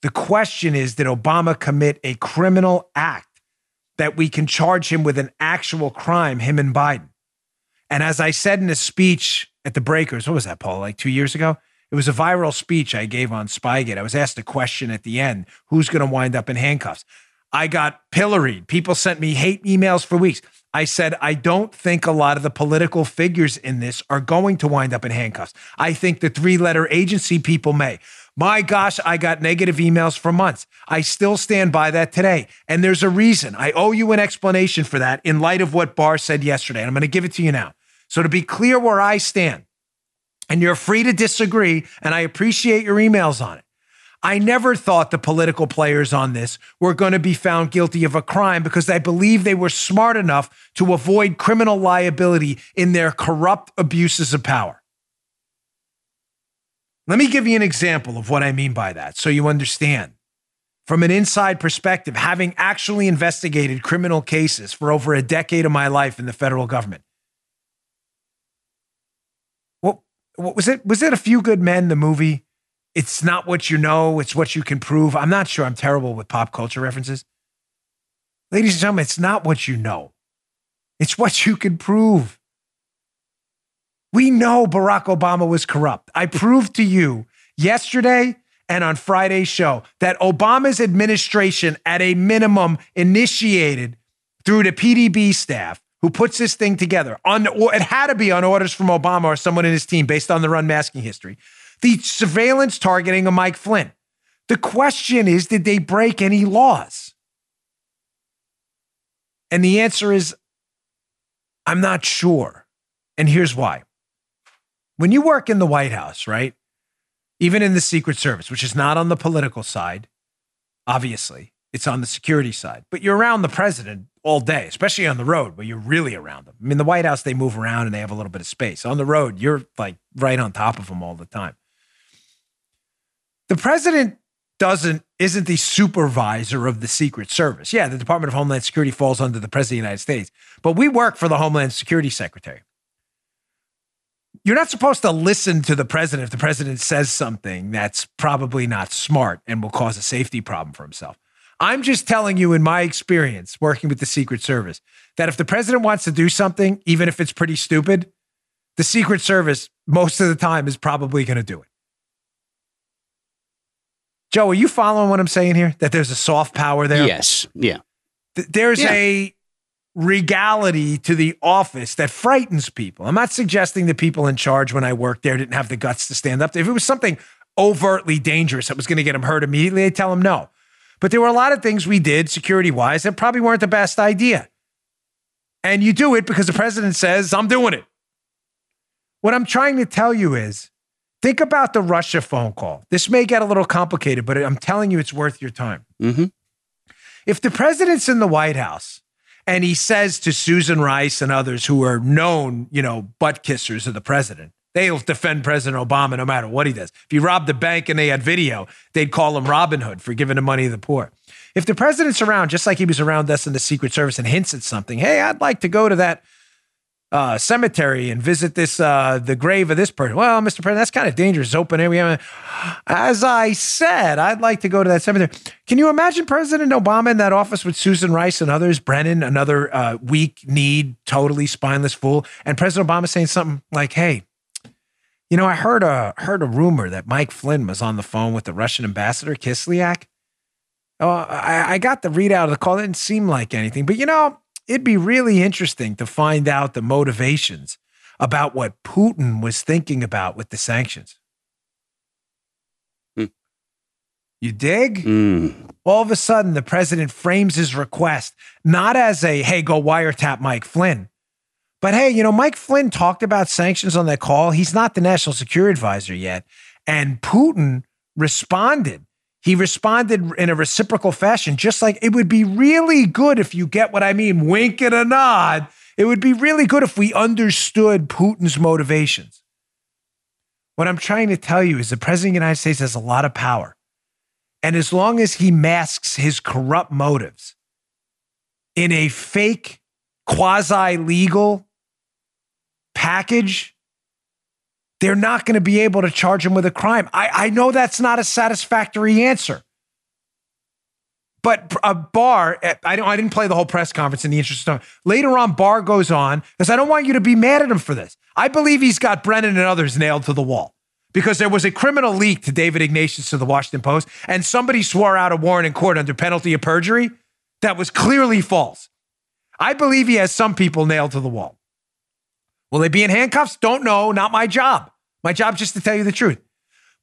The question is did Obama commit a criminal act that we can charge him with an actual crime, him and Biden? And as I said in a speech at the Breakers, what was that, Paul, like two years ago? It was a viral speech I gave on Spygate. I was asked a question at the end who's going to wind up in handcuffs? I got pilloried. People sent me hate emails for weeks. I said, I don't think a lot of the political figures in this are going to wind up in handcuffs. I think the three letter agency people may. My gosh, I got negative emails for months. I still stand by that today. And there's a reason. I owe you an explanation for that in light of what Barr said yesterday. And I'm going to give it to you now. So, to be clear where I stand, and you're free to disagree, and I appreciate your emails on it. I never thought the political players on this were going to be found guilty of a crime because I believe they were smart enough to avoid criminal liability in their corrupt abuses of power. Let me give you an example of what I mean by that so you understand. From an inside perspective, having actually investigated criminal cases for over a decade of my life in the federal government, what was it? Was it a few good men? The movie. It's not what you know. It's what you can prove. I'm not sure. I'm terrible with pop culture references. Ladies and gentlemen, it's not what you know. It's what you can prove. We know Barack Obama was corrupt. I proved to you yesterday and on Friday's show that Obama's administration, at a minimum, initiated through the PDB staff who puts this thing together on it had to be on orders from Obama or someone in his team based on the unmasking history. The surveillance targeting of Mike Flynn. The question is, did they break any laws? And the answer is, I'm not sure. And here's why. When you work in the White House, right? Even in the Secret Service, which is not on the political side, obviously, it's on the security side, but you're around the president all day, especially on the road where you're really around them. I mean, the White House, they move around and they have a little bit of space. On the road, you're like right on top of them all the time. The president doesn't isn't the supervisor of the Secret Service. Yeah, the Department of Homeland Security falls under the President of the United States, but we work for the Homeland Security Secretary. You're not supposed to listen to the president if the president says something that's probably not smart and will cause a safety problem for himself. I'm just telling you, in my experience working with the Secret Service, that if the president wants to do something, even if it's pretty stupid, the Secret Service most of the time is probably going to do it. Joe, are you following what I'm saying here? That there's a soft power there? Yes. Yeah. There's yeah. a regality to the office that frightens people. I'm not suggesting the people in charge when I worked there didn't have the guts to stand up. If it was something overtly dangerous that was going to get them hurt immediately, I'd tell them no. But there were a lot of things we did security wise that probably weren't the best idea. And you do it because the president says, I'm doing it. What I'm trying to tell you is think about the Russia phone call. This may get a little complicated, but I'm telling you it's worth your time. Mm-hmm. If the president's in the White House And he says to Susan Rice and others who are known, you know, butt kissers of the president, they'll defend President Obama no matter what he does. If he robbed the bank and they had video, they'd call him Robin Hood for giving the money to the poor. If the president's around, just like he was around us in the Secret Service and hints at something, hey, I'd like to go to that uh, cemetery and visit this uh, the grave of this person. Well, Mr. President, that's kind of dangerous. Open area. As I said, I'd like to go to that cemetery. Can you imagine President Obama in that office with Susan Rice and others, Brennan, another uh, weak need, totally spineless fool, and President Obama saying something like, "Hey, you know, I heard a heard a rumor that Mike Flynn was on the phone with the Russian ambassador Kislyak. Oh, I, I got the readout of the call. It didn't seem like anything, but you know." It'd be really interesting to find out the motivations about what Putin was thinking about with the sanctions. Hmm. You dig? Mm. All of a sudden, the president frames his request not as a, hey, go wiretap Mike Flynn, but hey, you know, Mike Flynn talked about sanctions on that call. He's not the national security advisor yet. And Putin responded he responded in a reciprocal fashion, just like it would be really good if you get what I mean, wink and a nod. It would be really good if we understood Putin's motivations. What I'm trying to tell you is the president of the United States has a lot of power. And as long as he masks his corrupt motives in a fake, quasi legal package they're not going to be able to charge him with a crime. I, I know that's not a satisfactory answer. But a Barr, eh, I, don't, I didn't play the whole press conference in the interest of time. Later on, Barr goes on because I don't want you to be mad at him for this. I believe he's got Brennan and others nailed to the wall because there was a criminal leak to David Ignatius to the Washington Post, and somebody swore out a warrant in court under penalty of perjury that was clearly false. I believe he has some people nailed to the wall. Will they be in handcuffs? Don't know. Not my job. My job just to tell you the truth.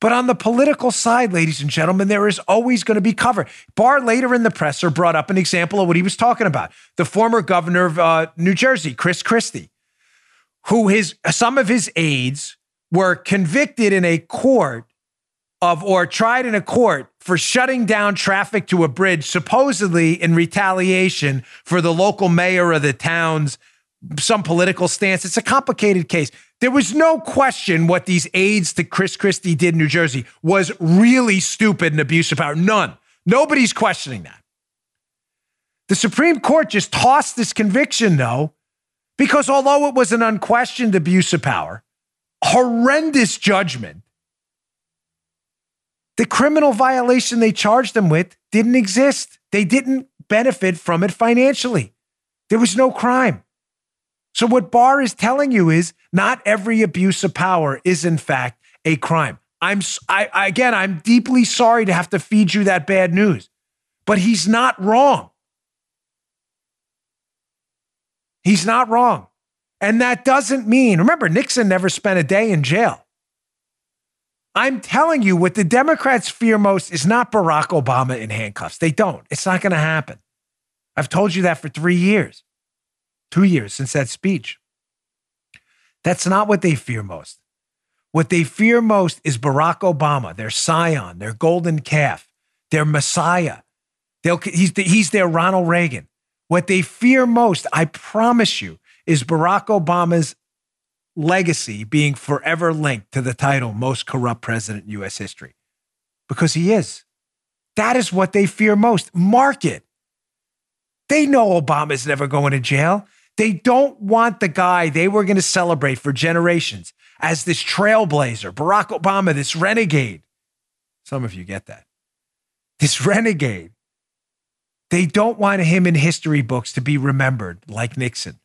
But on the political side, ladies and gentlemen, there is always going to be cover. Barr later in the presser brought up an example of what he was talking about. The former governor of uh, New Jersey, Chris Christie, who his some of his aides were convicted in a court of or tried in a court for shutting down traffic to a bridge, supposedly in retaliation for the local mayor of the town's some political stance. It's a complicated case. There was no question what these aides to Chris Christie did in New Jersey was really stupid and abuse of power. None. Nobody's questioning that. The Supreme Court just tossed this conviction, though, because although it was an unquestioned abuse of power, horrendous judgment, the criminal violation they charged them with didn't exist. They didn't benefit from it financially. There was no crime. So, what Barr is telling you is not every abuse of power is, in fact, a crime. I'm, I, again, I'm deeply sorry to have to feed you that bad news, but he's not wrong. He's not wrong. And that doesn't mean, remember, Nixon never spent a day in jail. I'm telling you, what the Democrats fear most is not Barack Obama in handcuffs. They don't. It's not going to happen. I've told you that for three years two years since that speech. That's not what they fear most. What they fear most is Barack Obama, their scion, their golden calf, their messiah. They'll, he's, the, he's their Ronald Reagan. What they fear most, I promise you, is Barack Obama's legacy being forever linked to the title most corrupt president in U.S. history. Because he is. That is what they fear most. Mark it. They know Obama's never going to jail. They don't want the guy they were going to celebrate for generations as this trailblazer, Barack Obama, this renegade. Some of you get that. This renegade. They don't want him in history books to be remembered like Nixon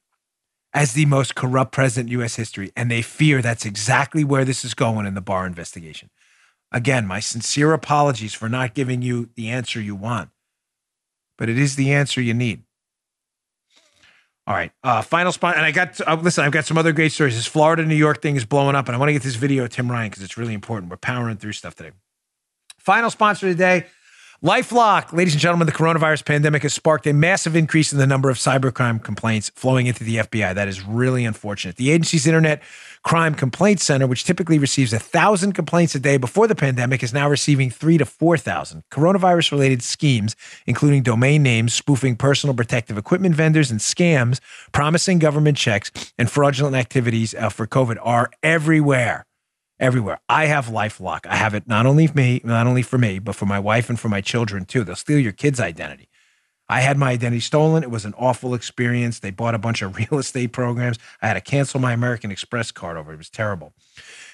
as the most corrupt president in U.S. history. And they fear that's exactly where this is going in the Barr investigation. Again, my sincere apologies for not giving you the answer you want, but it is the answer you need. All right. Uh, final spot. And I got, uh, listen, I've got some other great stories. This Florida, New York thing is blowing up. And I want to get this video of Tim Ryan because it's really important. We're powering through stuff today. Final sponsor today Lifelock, ladies and gentlemen, the coronavirus pandemic has sparked a massive increase in the number of cybercrime complaints flowing into the FBI. That is really unfortunate. The agency's internet crime complaint center, which typically receives a thousand complaints a day before the pandemic, is now receiving three to four thousand. Coronavirus related schemes, including domain names, spoofing personal protective equipment vendors, and scams promising government checks and fraudulent activities uh, for COVID, are everywhere everywhere. I have LifeLock. I have it not only for me, not only for me, but for my wife and for my children too. They'll steal your kid's identity. I had my identity stolen. It was an awful experience. They bought a bunch of real estate programs. I had to cancel my American Express card over. It was terrible.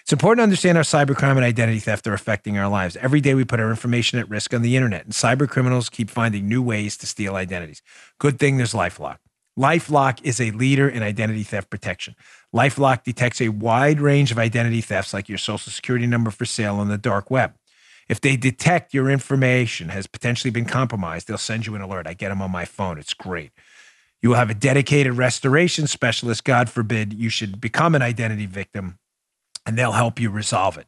It's important to understand how cybercrime and identity theft are affecting our lives. Every day we put our information at risk on the internet, and cyber criminals keep finding new ways to steal identities. Good thing there's LifeLock. LifeLock is a leader in identity theft protection. LifeLock detects a wide range of identity thefts like your social security number for sale on the dark web. If they detect your information has potentially been compromised, they'll send you an alert. I get them on my phone. It's great. You will have a dedicated restoration specialist. God forbid you should become an identity victim, and they'll help you resolve it.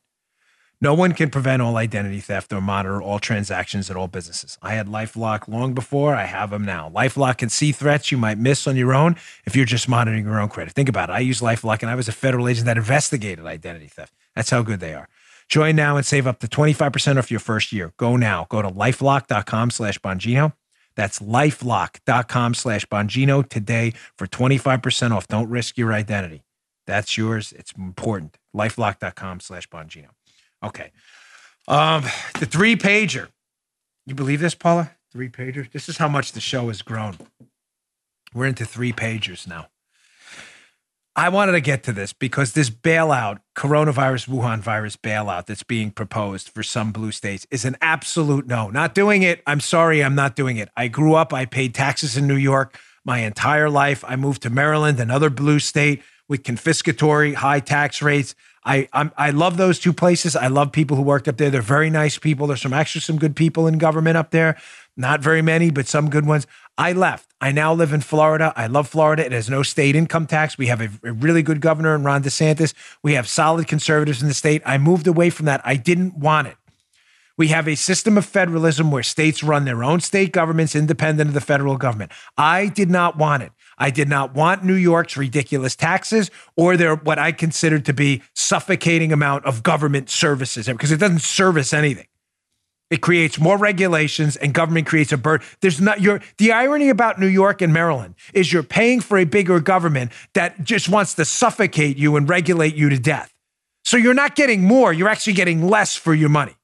No one can prevent all identity theft or monitor all transactions at all businesses. I had Lifelock long before. I have them now. Lifelock can see threats you might miss on your own if you're just monitoring your own credit. Think about it. I use Lifelock and I was a federal agent that investigated identity theft. That's how good they are. Join now and save up to 25% off your first year. Go now. Go to lifelock.com slash Bongino. That's lifelock.com slash Bongino today for 25% off. Don't risk your identity. That's yours. It's important. Lifelock.com slash Bongino. Okay. Um, the three pager. You believe this, Paula? Three pager. This is how much the show has grown. We're into three pagers now. I wanted to get to this because this bailout, coronavirus, Wuhan virus bailout that's being proposed for some blue states is an absolute no. Not doing it. I'm sorry, I'm not doing it. I grew up, I paid taxes in New York my entire life. I moved to Maryland, another blue state with confiscatory high tax rates. I I'm, i love those two places. I love people who worked up there. They're very nice people. There's some actually some good people in government up there. Not very many, but some good ones. I left. I now live in Florida. I love Florida. It has no state income tax. We have a, a really good governor in Ron DeSantis. We have solid conservatives in the state. I moved away from that. I didn't want it. We have a system of federalism where states run their own state governments independent of the federal government. I did not want it. I did not want New York's ridiculous taxes or their what I considered to be suffocating amount of government services because it doesn't service anything. It creates more regulations and government creates a burden. There's not your the irony about New York and Maryland is you're paying for a bigger government that just wants to suffocate you and regulate you to death. So you're not getting more, you're actually getting less for your money.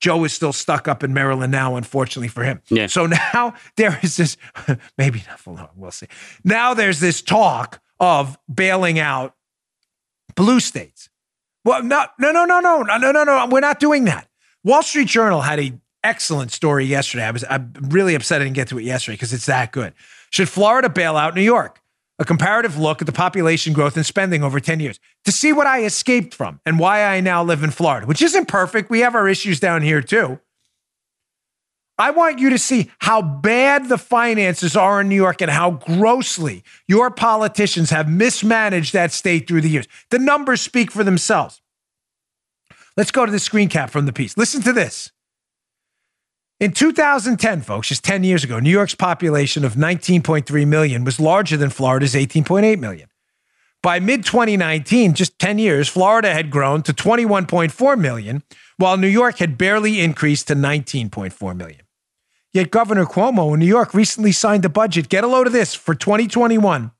Joe is still stuck up in Maryland now, unfortunately for him. Yeah. So now there is this, maybe not for long, we'll see. Now there's this talk of bailing out blue states. Well, no, no, no, no, no, no, no, no. We're not doing that. Wall Street Journal had a excellent story yesterday. I was I'm really upset I didn't get to it yesterday because it's that good. Should Florida bail out New York? A comparative look at the population growth and spending over 10 years to see what I escaped from and why I now live in Florida, which isn't perfect. We have our issues down here too. I want you to see how bad the finances are in New York and how grossly your politicians have mismanaged that state through the years. The numbers speak for themselves. Let's go to the screen cap from the piece. Listen to this. In 2010, folks, just 10 years ago, New York's population of 19.3 million was larger than Florida's 18.8 million. By mid 2019, just 10 years, Florida had grown to 21.4 million, while New York had barely increased to 19.4 million. Yet Governor Cuomo in New York recently signed a budget, get a load of this, for 2021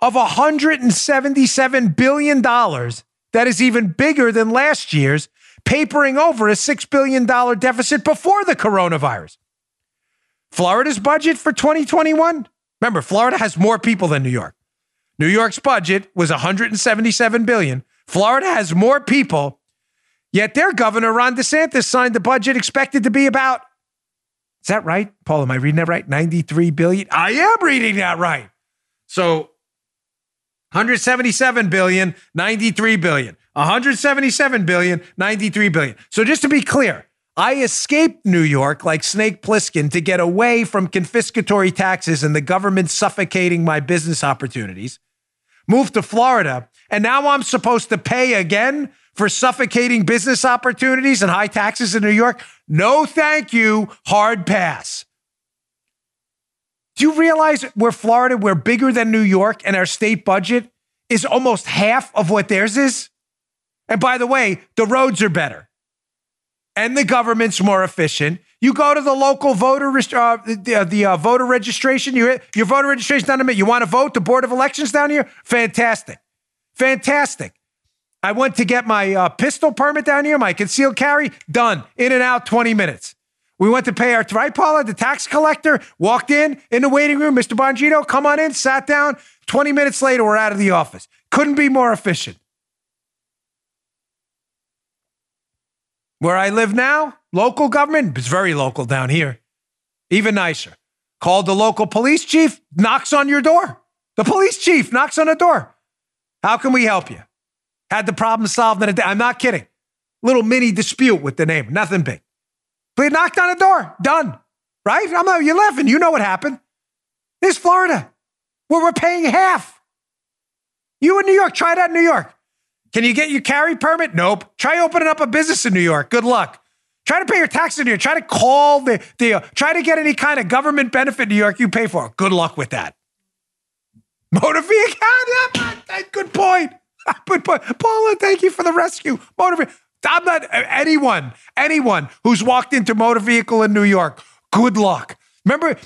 of $177 billion. That is even bigger than last year's papering over a $6 billion deficit before the coronavirus. Florida's budget for 2021, remember, Florida has more people than New York. New York's budget was 177 billion. Florida has more people, yet their governor Ron DeSantis signed the budget expected to be about Is that right? Paul, am I reading that right? 93 billion. I am reading that right. So 177 billion, 93 billion. 177 billion, 93 billion. So just to be clear, I escaped New York like Snake Plissken to get away from confiscatory taxes and the government suffocating my business opportunities. Moved to Florida, and now I'm supposed to pay again for suffocating business opportunities and high taxes in New York? No, thank you. Hard pass. Do you realize we're Florida, we're bigger than New York, and our state budget is almost half of what theirs is? And by the way, the roads are better and the government's more efficient. You go to the local voter uh, the, the uh, voter registration. You your voter registration down a You want to vote? The board of elections down here. Fantastic, fantastic. I went to get my uh, pistol permit down here, my concealed carry. Done. In and out. Twenty minutes. We went to pay our right, Paula, the tax collector. Walked in in the waiting room. Mr. Bongino, come on in. Sat down. Twenty minutes later, we're out of the office. Couldn't be more efficient. Where I live now, local government, it's very local down here, even nicer. Called the local police chief, knocks on your door. The police chief knocks on the door. How can we help you? Had the problem solved in a day. I'm not kidding. Little mini dispute with the neighbor, nothing big. We knocked on the door, done. Right? I'm not, you're laughing. You know what happened. This Florida, where we're paying half. You in New York, try that in New York. Can you get your carry permit? Nope. Try opening up a business in New York. Good luck. Try to pay your taxes in New York. Try to call the, the uh, try to get any kind of government benefit in New York you pay for. Good luck with that. Motor vehicle. Yeah, good point. Good point. Paula, thank you for the rescue. Motor vehicle. I'm not anyone, anyone who's walked into motor vehicle in New York. Good luck. Remember,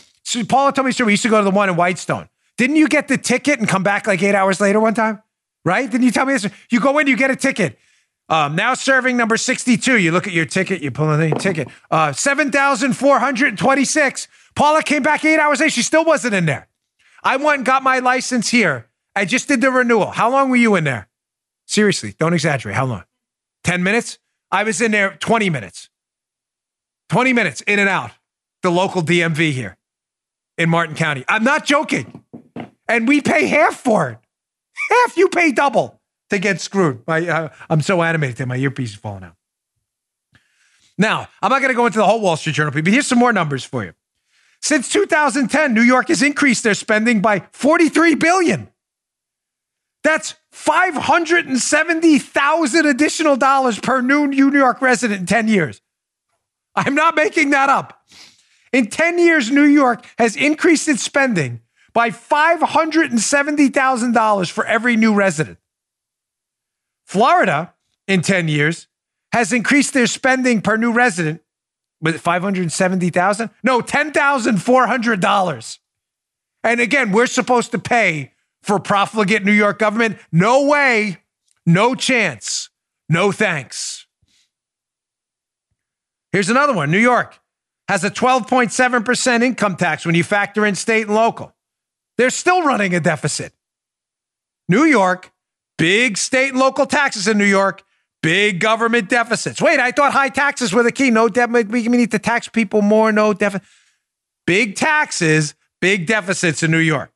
Paula told me so we used to go to the one in Whitestone. Didn't you get the ticket and come back like eight hours later one time? Right? Didn't you tell me this? You go in, you get a ticket. Um, now serving number 62. You look at your ticket, you pull in the ticket. Uh, 7,426. Paula came back eight hours later. She still wasn't in there. I went and got my license here. I just did the renewal. How long were you in there? Seriously, don't exaggerate. How long? 10 minutes? I was in there 20 minutes. 20 minutes in and out. The local DMV here in Martin County. I'm not joking. And we pay half for it. Half you pay double to get screwed. My, uh, I'm so animated that my earpiece is falling out. Now, I'm not going to go into the whole Wall Street Journal, but here's some more numbers for you. Since 2010, New York has increased their spending by 43 billion. That's 570,000 additional dollars per new New York resident in 10 years. I'm not making that up. In 10 years, New York has increased its spending by $570,000 for every new resident. Florida, in 10 years, has increased their spending per new resident with 570,000? No, $10,400. And again, we're supposed to pay for profligate New York government? No way. No chance. No thanks. Here's another one. New York has a 12.7% income tax when you factor in state and local. They're still running a deficit. New York, big state and local taxes in New York, big government deficits. Wait, I thought high taxes were the key. No debt. We need to tax people more. No deficit. Big taxes, big deficits in New York.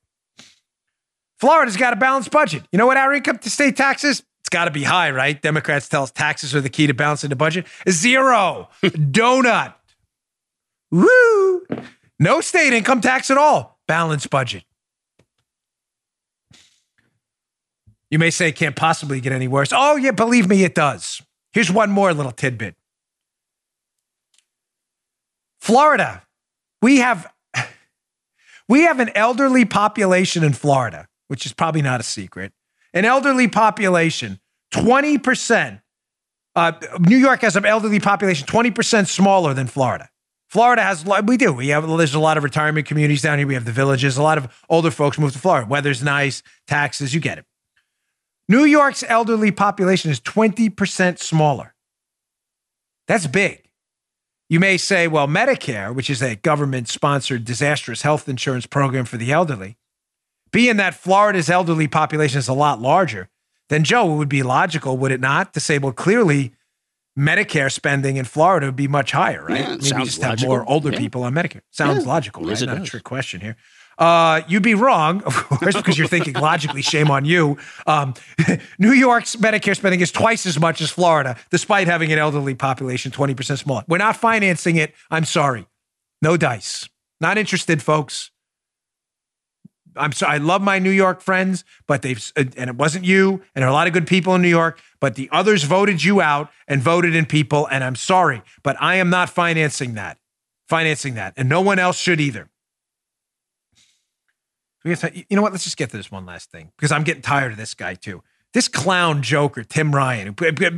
Florida's got a balanced budget. You know what our income to state taxes? It's got to be high, right? Democrats tell us taxes are the key to balancing the budget. Zero. Donut. Woo. No state income tax at all. Balanced budget. You may say it can't possibly get any worse. Oh, yeah, believe me, it does. Here's one more little tidbit Florida, we have. We have an elderly population in Florida, which is probably not a secret. An elderly population, 20%. Uh, New York has an elderly population 20% smaller than Florida. Florida has, we do. We have, there's a lot of retirement communities down here. We have the villages. A lot of older folks move to Florida. Weather's nice, taxes, you get it. New York's elderly population is 20% smaller. That's big. You may say, well, Medicare, which is a government sponsored disastrous health insurance program for the elderly, being that Florida's elderly population is a lot larger, then Joe, it would be logical, would it not, to say, well, clearly Medicare spending in Florida would be much higher, right? Yeah, Maybe sounds just have logical. more older Yeah. people on Medicare. Sounds Yeah, logical, right? yes, Not a trick question here. Uh, you'd be wrong, of course, because you're thinking logically. Shame on you. Um, New York's Medicare spending is twice as much as Florida, despite having an elderly population 20% smaller. We're not financing it. I'm sorry. No dice. Not interested, folks. I'm sorry. I love my New York friends, but they've and it wasn't you, and there are a lot of good people in New York, but the others voted you out and voted in people, and I'm sorry, but I am not financing that, financing that, and no one else should either. You know what? Let's just get to this one last thing because I'm getting tired of this guy too. This clown joker, Tim Ryan,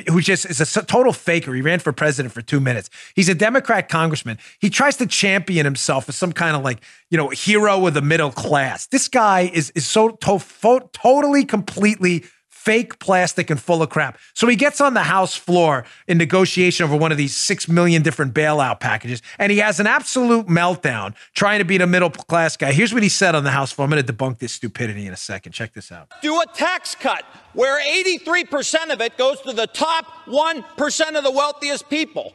who just is a total faker. He ran for president for two minutes. He's a Democrat congressman. He tries to champion himself as some kind of like, you know, hero of the middle class. This guy is, is so to- totally, completely fake plastic and full of crap. So he gets on the House floor in negotiation over one of these six million different bailout packages, and he has an absolute meltdown trying to be a middle class guy. Here's what he said on the House floor. I'm going to debunk this stupidity in a second. Check this out. Do a tax cut where 83% of it goes to the top 1% of the wealthiest people.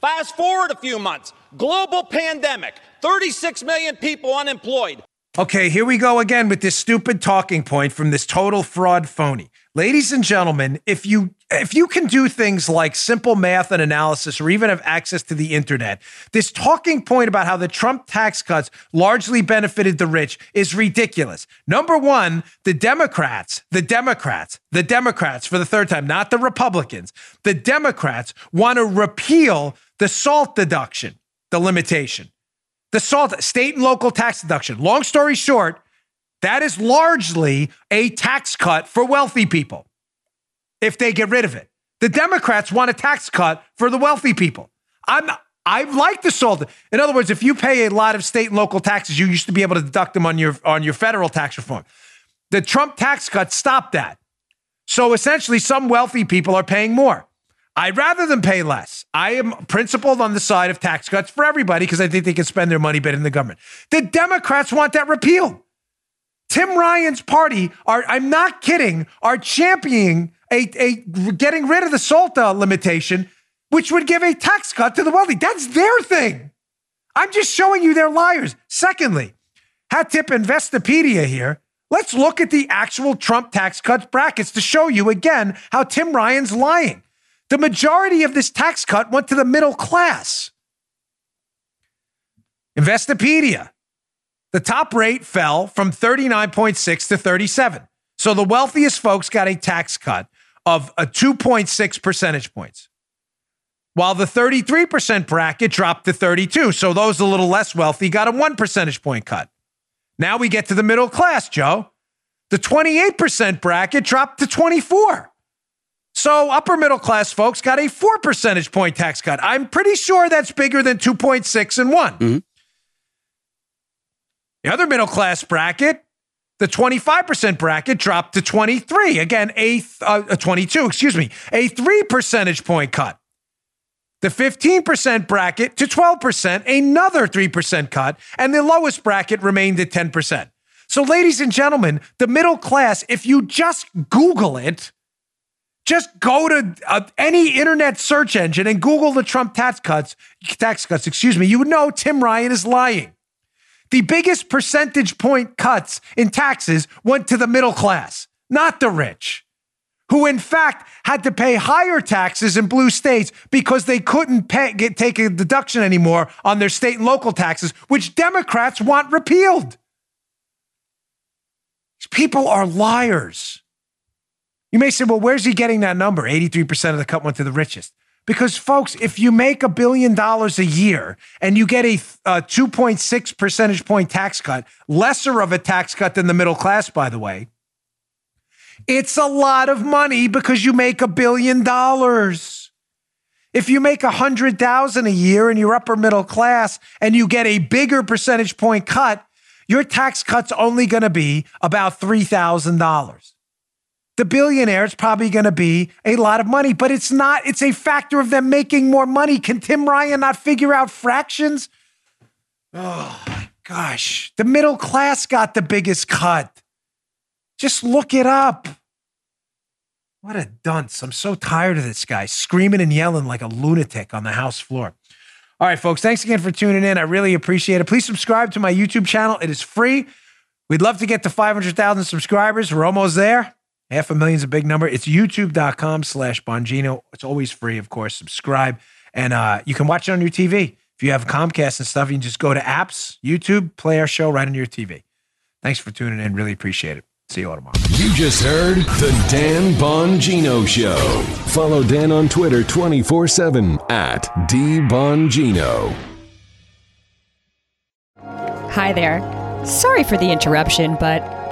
Fast forward a few months, global pandemic, 36 million people unemployed. Okay, here we go again with this stupid talking point from this total fraud phony. Ladies and gentlemen, if you if you can do things like simple math and analysis or even have access to the internet, this talking point about how the Trump tax cuts largely benefited the rich is ridiculous. Number 1, the Democrats, the Democrats, the Democrats for the third time, not the Republicans. The Democrats want to repeal the SALT deduction, the limitation. The SALT state and local tax deduction. Long story short, that is largely a tax cut for wealthy people if they get rid of it. The Democrats want a tax cut for the wealthy people. I'm I like the SALT. In other words, if you pay a lot of state and local taxes, you used to be able to deduct them on your on your federal tax reform. The Trump tax cut stopped that. So essentially, some wealthy people are paying more. I'd rather them pay less. I am principled on the side of tax cuts for everybody because I think they can spend their money better in the government. The Democrats want that repealed. Tim Ryan's party are, I'm not kidding, are championing a, a getting rid of the SALT limitation, which would give a tax cut to the wealthy. That's their thing. I'm just showing you they're liars. Secondly, hat tip Investopedia here. Let's look at the actual Trump tax cuts brackets to show you again how Tim Ryan's lying. The majority of this tax cut went to the middle class. Investopedia. The top rate fell from 39.6 to 37. So the wealthiest folks got a tax cut of a 2.6 percentage points. While the 33% bracket dropped to 32. So those a little less wealthy got a 1 percentage point cut. Now we get to the middle class, Joe. The 28% bracket dropped to 24. So upper middle class folks got a 4 percentage point tax cut. I'm pretty sure that's bigger than 2.6 and one mm-hmm. The other middle class bracket, the 25% bracket dropped to 23. Again, a, uh, 22, excuse me, a 3 percentage point cut. The 15% bracket to 12%, another 3% cut, and the lowest bracket remained at 10%. So, ladies and gentlemen, the middle class, if you just Google it, just go to uh, any internet search engine and Google the Trump tax cuts, tax cuts, excuse me, you would know Tim Ryan is lying. The biggest percentage point cuts in taxes went to the middle class, not the rich, who in fact had to pay higher taxes in blue states because they couldn't pay, get, take a deduction anymore on their state and local taxes, which Democrats want repealed. These people are liars. You may say, well, where's he getting that number? 83% of the cut went to the richest. Because, folks, if you make a billion dollars a year and you get a, a 2.6 percentage point tax cut, lesser of a tax cut than the middle class, by the way, it's a lot of money because you make a billion dollars. If you make a hundred thousand a year and you're upper middle class and you get a bigger percentage point cut, your tax cut's only going to be about three thousand dollars the billionaire is probably going to be a lot of money, but it's not. It's a factor of them making more money. Can Tim Ryan not figure out fractions? Oh my gosh. The middle class got the biggest cut. Just look it up. What a dunce. I'm so tired of this guy screaming and yelling like a lunatic on the house floor. All right, folks, thanks again for tuning in. I really appreciate it. Please subscribe to my YouTube channel, it is free. We'd love to get to 500,000 subscribers. We're almost there. Half a million is a big number. It's youtube.com slash Bongino. It's always free, of course. Subscribe. And uh, you can watch it on your TV. If you have Comcast and stuff, you can just go to apps, YouTube, play our show right on your TV. Thanks for tuning in. Really appreciate it. See you all tomorrow. You just heard the Dan Bongino Show. Follow Dan on Twitter 24 7 at DBongino. Hi there. Sorry for the interruption, but